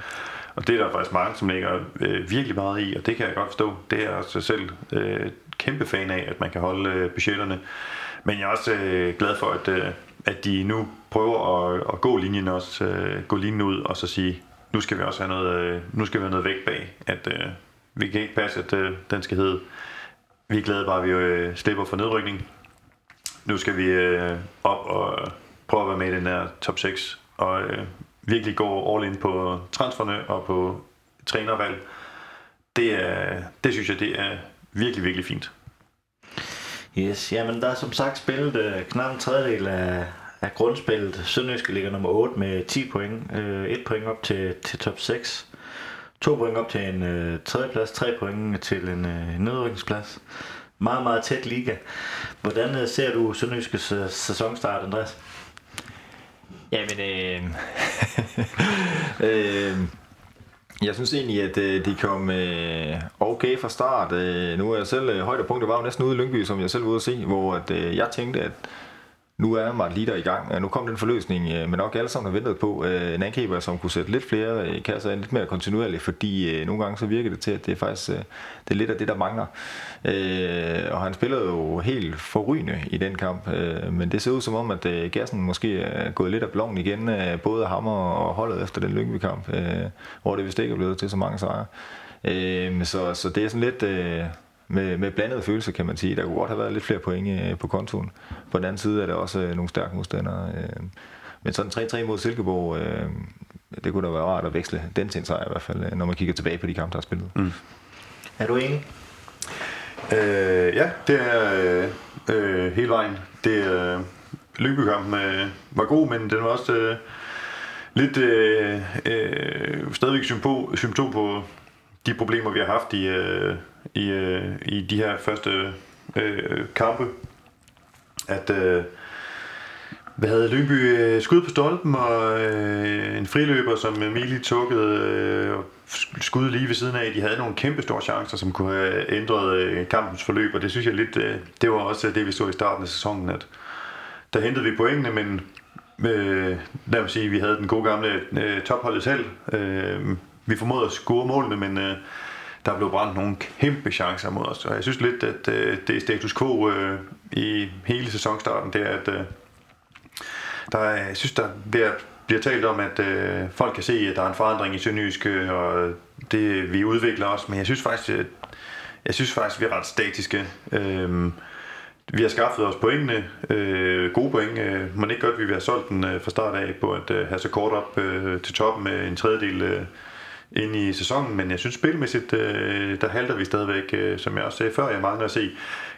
og det er der faktisk mange, som ligger øh, virkelig meget i, og det kan jeg godt forstå. Det er jeg også selv øh, kæmpe fan af, at man kan holde øh, budgetterne. Men jeg er også øh, glad for, at, øh, at de nu prøver at, at gå linjen også, øh, gå linjen ud og så sige, nu skal vi også have noget, øh, nu skal vi have noget vægt bag, at øh, vi kan ikke passe, at øh, den skal hedde, vi er glade bare, at vi øh, slipper for nedrykning. Nu skal vi øh, op og prøve at være med i den her top 6, og øh, virkelig gå all in på transferne og på trænervalg. Det, er, det synes jeg, det er virkelig, virkelig fint. Yes, jamen der er som sagt spillet øh, knap en tredjedel af, af grundspillet. Sønderjyske ligger nummer 8 med 10 point. Øh, 1 point op til, til top 6. 2 point op til en øh, tredjeplads. 3 point til en øh, nedrykningsplads. Meget, meget tæt liga. Hvordan øh, ser du Sønderjyske øh, sæsonstart, Andreas? Jamen, øh, øh, jeg synes egentlig, at øh, de kom øh, okay fra start. Øh, nu er jeg selv, øh, højdepunktet var jo næsten ude i Lyngby, som jeg selv var ude at se, hvor at, øh, jeg tænkte, at nu er Martin i gang. Nu kom den forløsning, øh, men nok alle sammen har ventet på øh, en angriber, som kunne sætte lidt flere øh, kasser ind, lidt mere kontinuerligt, fordi nogle gange så virker det til, at det er faktisk det er lidt af det, der mangler. Og han spillede jo helt forrygende i den kamp, men det ser ud som om, at gassen måske er gået lidt af blommen igen, både Hammer og holdet efter den Lyngby-kamp, hvor det vist ikke er blevet til så mange sejre. Så, så det er sådan lidt med, med blandede følelser, kan man sige. Der kunne godt have været lidt flere point øh, på kontoen. På den anden side er der også øh, nogle stærke modstandere. Øh, men sådan 3-3 mod Silkeborg, øh, det kunne da være rart at veksle den til en sejr i hvert fald, når man kigger tilbage på de kampe, der er spillet. Mm. Er du enig? Øh, ja, det er øh, øh, hele vejen. Det øh, Lyngby-kampen øh, var god, men den var også øh, lidt øh, øh, stadigvæk symptom, symptom på de problemer, vi har haft i, øh, i, øh, i de her første øh, kampe. At øh, vi havde Lyngby øh, skud på stolpen, og øh, en friløber, som Emilie tukkede øh, skud lige ved siden af. De havde nogle kæmpe store chancer, som kunne have ændret øh, kampens forløb, og det synes jeg lidt, øh, det var også det, vi så i starten af sæsonen, at der hentede vi pointene, men øh, lad mig sige, vi havde den gode gamle øh, topholdet selv. Øh, vi formåede at score målene, men øh, der blev brændt nogle kæmpe chancer mod os. Og jeg synes lidt, at øh, det er status quo øh, i hele sæsonstarten, det er, at øh, der er, jeg synes, der bliver bliver talt om, at øh, folk kan se, at der er en forandring i Sønderjysk, øh, og det, vi udvikler os, men jeg synes faktisk, at, jeg synes faktisk, vi er ret statiske. Øh, vi har skaffet os pointene, øh, gode point. Øh, må ikke godt, at vi vil have solgt den øh, fra start af på at øh, have så kort op øh, til toppen med en tredjedel øh, ind i sæsonen, men jeg synes spilmæssigt, øh, der halter vi stadigvæk, øh, som jeg også sagde før, jeg mangler at se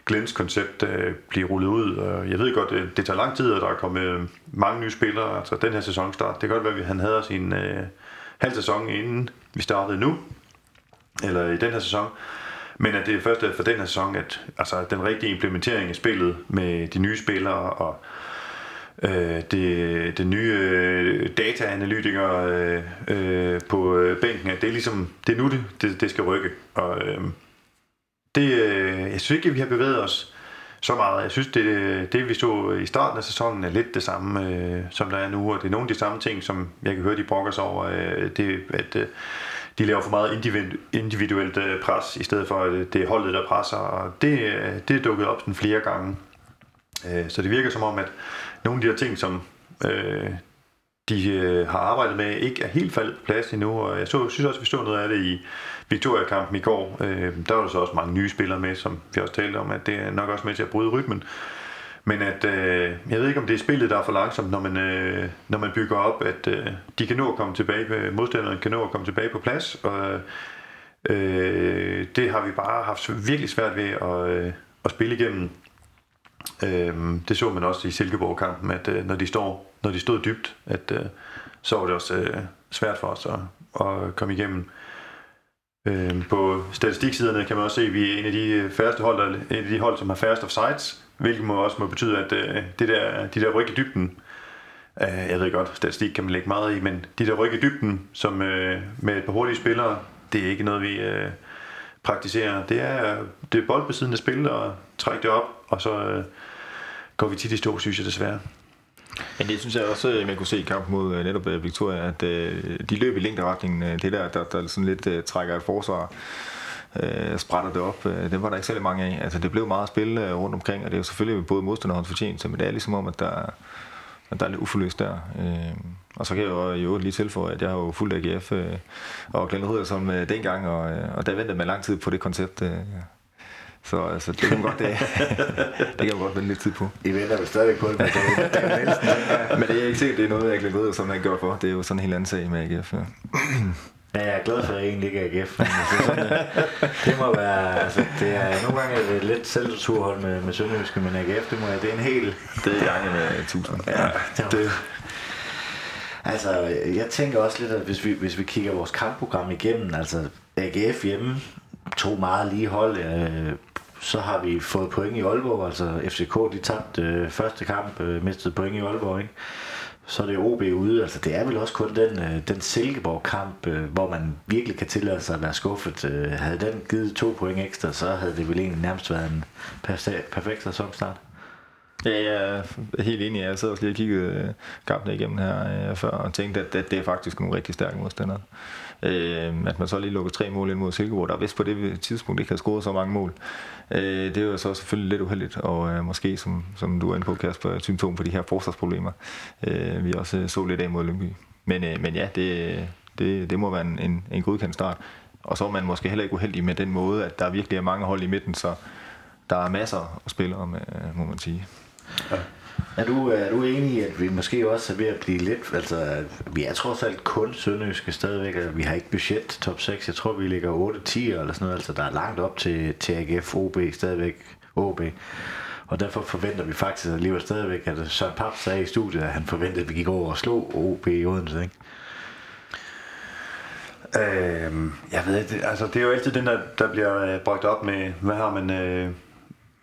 Glens koncept øh, blive rullet ud. Og jeg ved godt, øh, det tager lang tid, og der er kommet øh, mange nye spillere, altså den her sæsonstart. Det kan godt være, at han havde sin øh, halv sæson inden vi startede nu, eller i den her sæson. Men at det er først for den her sæson, at altså, den rigtige implementering af spillet med de nye spillere og øh, det, det nye øh, dataanalytiker øh, øh, på øh, bænken, at det er ligesom, det er nu det, det, det skal rykke. Og øh, det, øh, jeg synes ikke, at vi har bevæget os så meget. Jeg synes, det, det vi så i starten af sæsonen er lidt det samme, øh, som der er nu, og det er nogle af de samme ting, som jeg kan høre, de brokker sig over, øh, det, at øh, de laver for meget individuelt øh, pres, i stedet for at det er holdet, der presser, og det, øh, det er dukket op sådan flere gange. Øh, så det virker som om, at nogle af de her ting, som øh, de øh, har arbejdet med, ikke er helt faldet på plads endnu. Og jeg så, synes også, at vi så noget af det i Victoria-kampen i går. Øh, der var der så også mange nye spillere med, som vi også talte om, at det er nok også med til at bryde rytmen. Men at, øh, jeg ved ikke, om det er spillet, der er for langsomt, når man, øh, når man bygger op, at øh, de kan nå at komme tilbage, øh, modstanderen kan nå at komme tilbage på plads. Og øh, det har vi bare haft virkelig svært ved at, øh, at spille igennem. Øhm, det så man også i Silkeborg-kampen, at øh, når, de står, når de stod dybt, at øh, så var det også øh, svært for os at, at komme igennem. Øhm, på statistiksiderne kan man også se, at vi er en af de færreste hold, der, en af de hold, som har færrest offsides, hvilket må også må betyde, at øh, det der, de der ryk i dybden, øh, jeg ved godt, statistik kan man lægge meget i, men de der ryg i dybden, som øh, med et par hurtige spillere, det er ikke noget, vi øh, praktiserer. Det er, det er boldbesiddende spil og trække det op, og så øh, går vi tit i stå, synes jeg desværre. Men det synes jeg også, øh, man kunne se i kampen mod øh, netop øh, Victoria, at de løb i længderetningen. Det der, der, der sådan lidt trækker et forsvar, øh, sprætter det op. Det var der ikke særlig mange af. Altså, det blev meget spil rundt omkring, og det er jo selvfølgelig både modstanderhånds fortjeneste, men det er ligesom om, at der, at der er lidt uforløst der. Øh, og så kan jeg jo i øvrigt lige tilføje, at jeg har jo fuldt AGF øh, og Glenn Røder som øh, dengang, og, øh, og der ventede man lang tid på det koncept. Øh, så altså, det kan godt, det, det kan man godt vente lidt tid på. I venter vel stadigvæk på det, men det er Men det er ikke sikkert, det er noget, jeg Glenn Røder, som han gjort for. Det er jo sådan en helt anden sag med AGF. Ja. Ja, jeg er glad for, at jeg egentlig ikke er AGF. Men altså, sådan, det må være, altså, det er, nogle gange er det lidt selvturhold med, med Sønderjyske, men AGF, det må jeg, det er en hel... Det er gange med tusind. Ja, det, det, Altså, jeg tænker også lidt, at hvis vi, hvis vi kigger vores kampprogram igennem, altså AGF hjemme, to meget lige hold, øh, så har vi fået point i Aalborg, altså FCK, de tabte øh, første kamp, øh, mistede point i Aalborg, ikke? Så er det OB ude, altså det er vel også kun den, øh, den Silkeborg-kamp, øh, hvor man virkelig kan tillade sig at være skuffet. Øh, havde den givet to point ekstra, så havde det vel egentlig nærmest været en perfekt sæsonstart. Ja, jeg er helt enig. Jeg sad også lige og kiggede øh, kampen igennem her øh, før og tænkte, at det, det er faktisk nogle rigtig stærke modstandere. Øh, at man så lige lukker tre mål ind mod Silkeborg, der vist på det tidspunkt ikke havde scoret så mange mål. Øh, det er jo så selvfølgelig lidt uheldigt, og øh, måske, som, som du er inde på, Kasper, et symptom på de her forsvarsproblemer, øh, vi også øh, så lidt af mod Lyngby. Men, øh, men ja, det, det, det må være en, en, en godkendt start. Og så er man måske heller ikke uheldig med den måde, at der virkelig er mange hold i midten, så der er masser af spillere, med, øh, må man sige. Ja. Er du, er du enig i, at vi måske også er ved at blive lidt... Altså, vi er trods alt kun sønderjyske stadigvæk, vi har ikke budget til top 6. Jeg tror, vi ligger 8-10 eller sådan noget. Altså, der er langt op til, til AGF, OB stadigvæk. OB. Og derfor forventer vi faktisk at alligevel stadigvæk, at Søren Papp sagde i studiet, at han forventede, at vi gik over og slog OB i Odense, ikke? Øhm, jeg ved ikke, altså det er jo altid den, der, der bliver øh, bragt op med, hvad har man øh,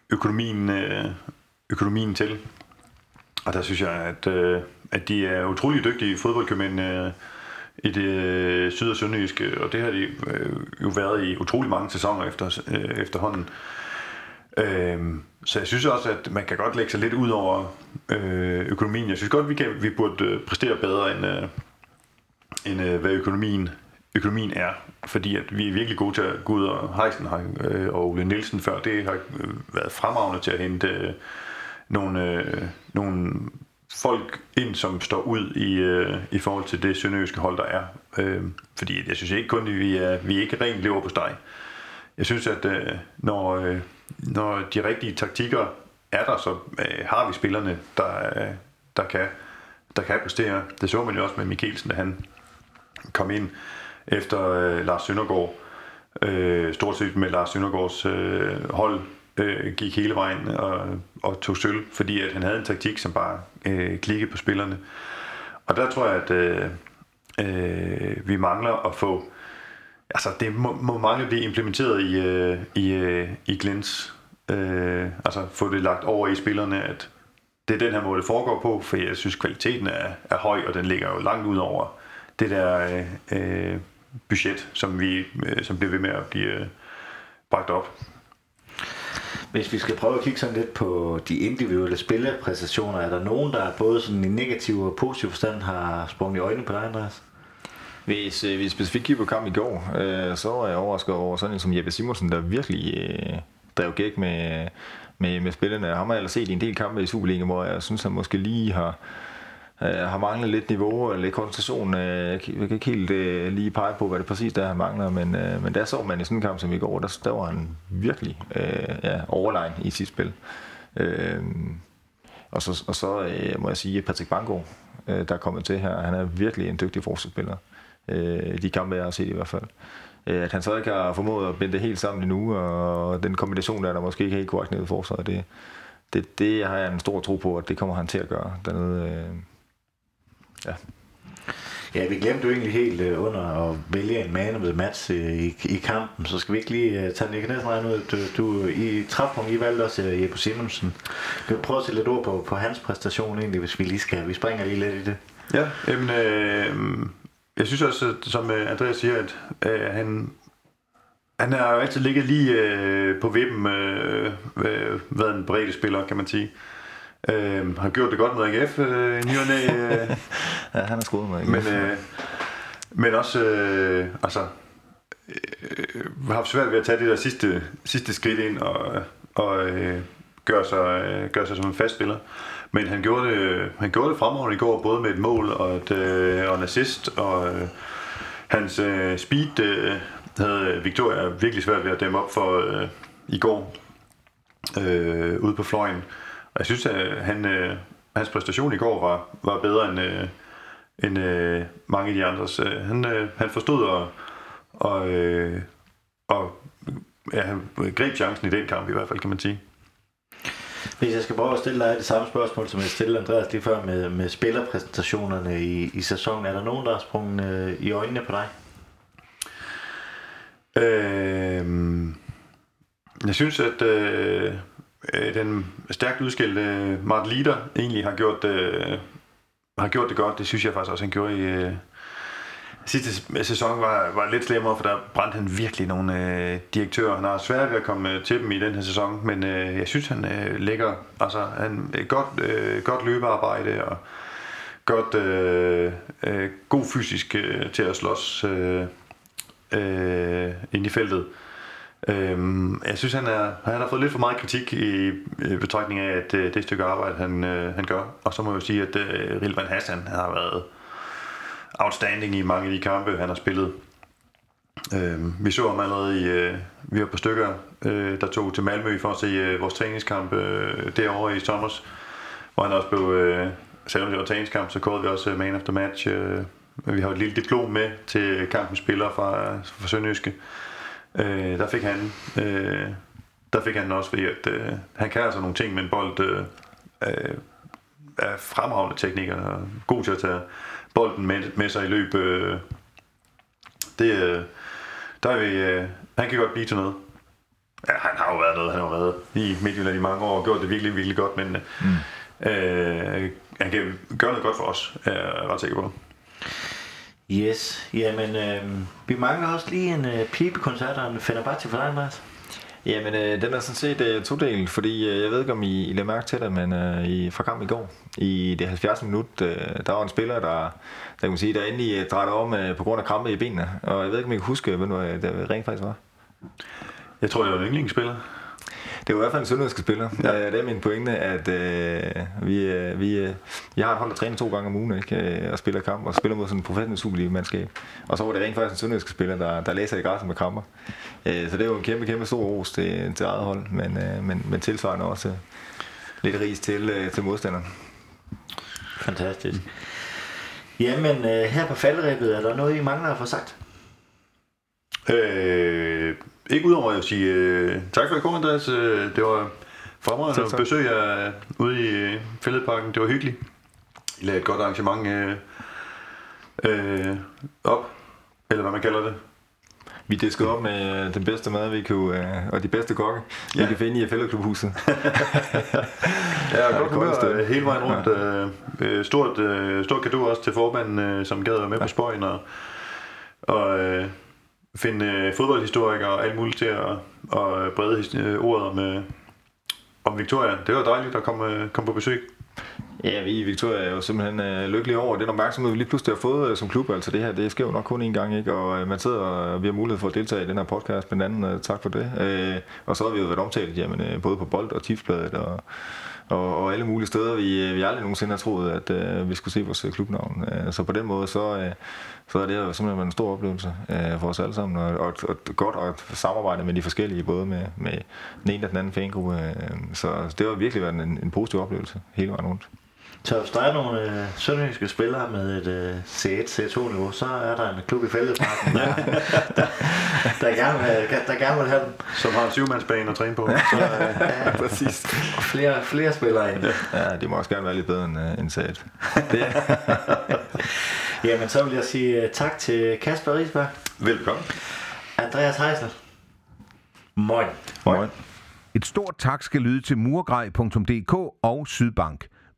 økonomien, øh, økonomien til. Og der synes jeg, at, øh, at de er utrolig dygtige fodboldkøbmænd øh, i det øh, syd- og sønderjyske, og det har de øh, jo været i utrolig mange sæsoner efter, øh, efterhånden. Øh, så jeg synes også, at man kan godt lægge sig lidt ud over øh, økonomien. Jeg synes godt, vi, kan, vi burde øh, præstere bedre, end, øh, end øh, hvad økonomien, økonomien er. Fordi at vi er virkelig gode til at gå ud og Heisen øh, og Ole Nielsen før, det har øh, været fremragende til at hente... Øh, nogle, øh, nogle folk ind, som står ud i, øh, i forhold til det sønderjyske hold, der er. Øh, fordi jeg synes ikke kun, at vi er, vi er ikke rent lever på steg. Jeg synes, at øh, når, øh, når de rigtige taktikker er der, så øh, har vi spillerne, der, øh, der, kan, der kan præstere. Det så man jo også med Mikkelsen, da han kom ind efter øh, Lars Søndergaard. Øh, stort set med Lars Søndergaards øh, hold øh, gik hele vejen og, og tog sølv, fordi at han havde en taktik, som bare øh, klikkede på spillerne. Og der tror jeg, at øh, øh, vi mangler at få... Altså, det må, må mangle blive implementeret i, øh, i, øh, i Glens. Øh, altså, få det lagt over i spillerne, at det er den her måde, det foregår på, for jeg synes, kvaliteten er, er høj, og den ligger jo langt ud over det der øh, øh budget, som vi øh, som bliver ved med at blive øh, bragt op. Hvis vi skal prøve at kigge sådan lidt på de individuelle spillepræstationer, er der nogen, der både sådan i negativ og positiv forstand har sprunget i øjnene på dig, Andreas? Hvis øh, vi specifikt kigger på kampen i går, øh, så var jeg overrasket over sådan en som Jeppe Simonsen, der virkelig øh, drev gæk med, med, med spillerne. Ham har jeg set i en del kampe i Superliga, hvor jeg synes, han måske lige har, øh, har manglet lidt niveau og lidt koncentration. Øh, jeg kan ikke helt øh, lige pege på, hvad det præcis der han mangler, men, øh, men der så man i sådan en kamp som i går, der, der var han virkelig øh, ja, overlegen i sit spil. Øh, og så, og så øh, må jeg sige, Patrick Bango, øh, der er kommet til her, han er virkelig en dygtig forsvarsspiller. Øh, de kampe, jeg har set i hvert fald. Øh, at han så ikke har formået at binde det helt sammen endnu, og den kombination der, der måske ikke er helt korrekt nede i forsvaret, det, det, det har jeg en stor tro på, at det kommer han til at gøre dernede. Øh, ja. Ja, vi glemte jo egentlig helt uh, under at vælge en man of the match uh, i, i kampen, så skal vi ikke lige uh, tage Nick Nielsen ud. Du, du, I træpunkt, I valgte også uh, Jeppe Simonsen. Kan du prøve at sætte lidt ord på, på hans præstation egentlig, hvis vi lige skal? Vi springer lige lidt i det. Ja, jamen, øh, jeg synes også, at, som Andreas siger, at øh, han, han har jo altid ligget lige øh, på vippen, øh, øh, været en bredde spiller, kan man sige. Øh, har gjort det godt med AGF øh, ny og næ, øh. ja, han har skudt med AGF. Men, øh, men også, øh, altså, øh, har haft svært ved at tage det der sidste, sidste skridt ind og, og øh, gøre, sig, øh, gøre sig som en fast spiller. Men han gjorde det, han gjorde det fremragende i går, både med et mål og, et, øh, og en assist, og øh, hans øh, speed øh, havde Victoria virkelig svært ved at dæmme op for øh, i går øh, ude på fløjen. Og jeg synes, at han, øh, hans præstation i går var, var bedre end, øh, end øh, mange af de andres. Øh, han, øh, han forstod at, og, øh, og ja, han greb chancen i den kamp i hvert fald, kan man sige. Hvis jeg skal prøve at stille dig det samme spørgsmål, som jeg stillede Andreas lige før med, med spillerpræsentationerne i, i sæsonen. Er der nogen, der har sprunget øh, i øjnene på dig? Øh, jeg synes, at øh, Øh, den stærkt udskilte øh, Mart Lieder egentlig har gjort, øh, har gjort det godt. Det synes jeg faktisk også, han gjorde i, øh, Sidste øh, sæson var, var lidt slemmere, for der brændte han virkelig nogle øh, direktører. Han har svært ved at komme øh, til dem i den her sæson, men øh, jeg synes, han øh, lægger altså, han, øh, godt, øh, godt løbearbejde og godt, øh, øh, god fysisk øh, til at slås øh, øh, ind i feltet. Øh, Øhm, jeg synes, han, er, han har fået lidt for meget kritik i, i betragtning af, at øh, det stykke arbejde, han, øh, han gør. Og så må jeg jo sige, at øh, Rilvan Hassan har været outstanding i mange af de kampe, han har spillet. Øhm, vi så ham allerede i, øh, vi var på stykker, øh, der tog til Malmø for at se øh, vores træningskamp øh, derovre i sommer, hvor han også blev, øh, selvom det var træningskamp, så kårede vi også øh, man after match. Øh, vi har et lille diplom med til kampens spillere fra, fra Sønderjyske. Øh, der fik han øh, der fik han også, fordi at, øh, han kan altså nogle ting med en bold, øh, øh, er fremragende teknikker, og god til at tage bolden med, med sig i løb. Øh, det, øh, der er vi, øh, han kan godt blive til noget. Ja, han har jo været noget, han har været i Midtjylland i mange år og gjort det virkelig, virkelig godt, men mm. øh, han kan gøre noget godt for os, er jeg ret sikker på. Yes, jamen øh, vi mangler også lige en øh, pibekoncert og en Fenerbahce for dig, Andreas. Jamen, øh, den er sådan set øh, todelt, fordi øh, jeg ved ikke, om I, I lader mærke til det, men øh, i, fra kampen i går, i det 70. minut, øh, der var en spiller, der, der kan man sige, der endelig øh, drejede om øh, på grund af krampe i benene. Og jeg ved ikke, om I kan huske, hvad det rent faktisk var. Jeg tror, det var en yndlingsspiller. Det jo i hvert fald en sønderjyske spiller. Ja. Øh, det er min pointe, at øh, vi, øh, vi, øh, jeg har et hold, der træner to gange om ugen, ikke? Øh, og spiller kamp, og spiller mod sådan en professionel Superliga-mandskab. Og så var det rent faktisk en sønderjyske spiller, der, der læser i græsset med kamper. Øh, så det er jo en kæmpe, kæmpe stor ros til, til eget hold, men, øh, men, men tilsvarende også lidt ris til, øh, til modstanderen. Fantastisk. Jamen, øh, her på faldrebet, er der noget, I mangler at få sagt? Øh, ikke udover at jeg vil sige øh, tak for det, kom, Andreas. Øh, det var fremragende at besøge jer ude i øh, Fælledparken. Det var hyggeligt. I lavede et godt arrangement øh, øh, op, eller hvad man kalder det. Vi diskede op med øh, den bedste mad, vi kunne, øh, og de bedste kokke, ja. vi kan finde i fældeklubhuset. ja, godt humør øh, hele vejen rundt. Ja. Øh, stort, øh, stort kado også til formanden, øh, som gad være med ja. på spøjen, og, og øh, finde øh, fodboldhistorikere og alt muligt til at, at øh, brede øh, ordet med, øh, om Victoria. Det var dejligt at komme, øh, komme på besøg. Ja, vi i Victoria er jo simpelthen øh, lykkelige over den opmærksomhed, vi lige pludselig har fået øh, som klub. Altså det her, det sker jo nok kun én gang, ikke? Og øh, man sidder, og vi har mulighed for at deltage i den her podcast, blandt andet. Øh, tak for det. Øh, og så har vi jo været omtalt, jamen, øh, både på Bold og Tipsbladet og, og, og alle mulige steder. Vi, øh, vi aldrig nogensinde har troet, at øh, vi skulle se vores øh, klubnavn. Øh, så på den måde, så, øh, så er det jo simpelthen været en stor oplevelse øh, for os alle sammen. Og, og, og godt at samarbejde med de forskellige, både med, med den ene og den anden fangruppe. Øh, så det har virkelig været en, en positiv oplevelse hele vejen rundt. Så hvis der er nogle øh, sønderjyske spillere med et øh, C1, C2-niveau, så er der en klub i Fældeparken, der, der, der, gerne vil, der gerne vil have dem. Som har en syvmandsbane at træne på. Så, øh, ja, præcis. Og flere, flere spillere ind. Ja, de må også gerne være lidt bedre end, uh, end C1. Jamen, så vil jeg sige uh, tak til Kasper Risberg. Velkommen. Andreas Heisler. Moin. Moin. Et stort tak skal lyde til murgrej.dk og Sydbank.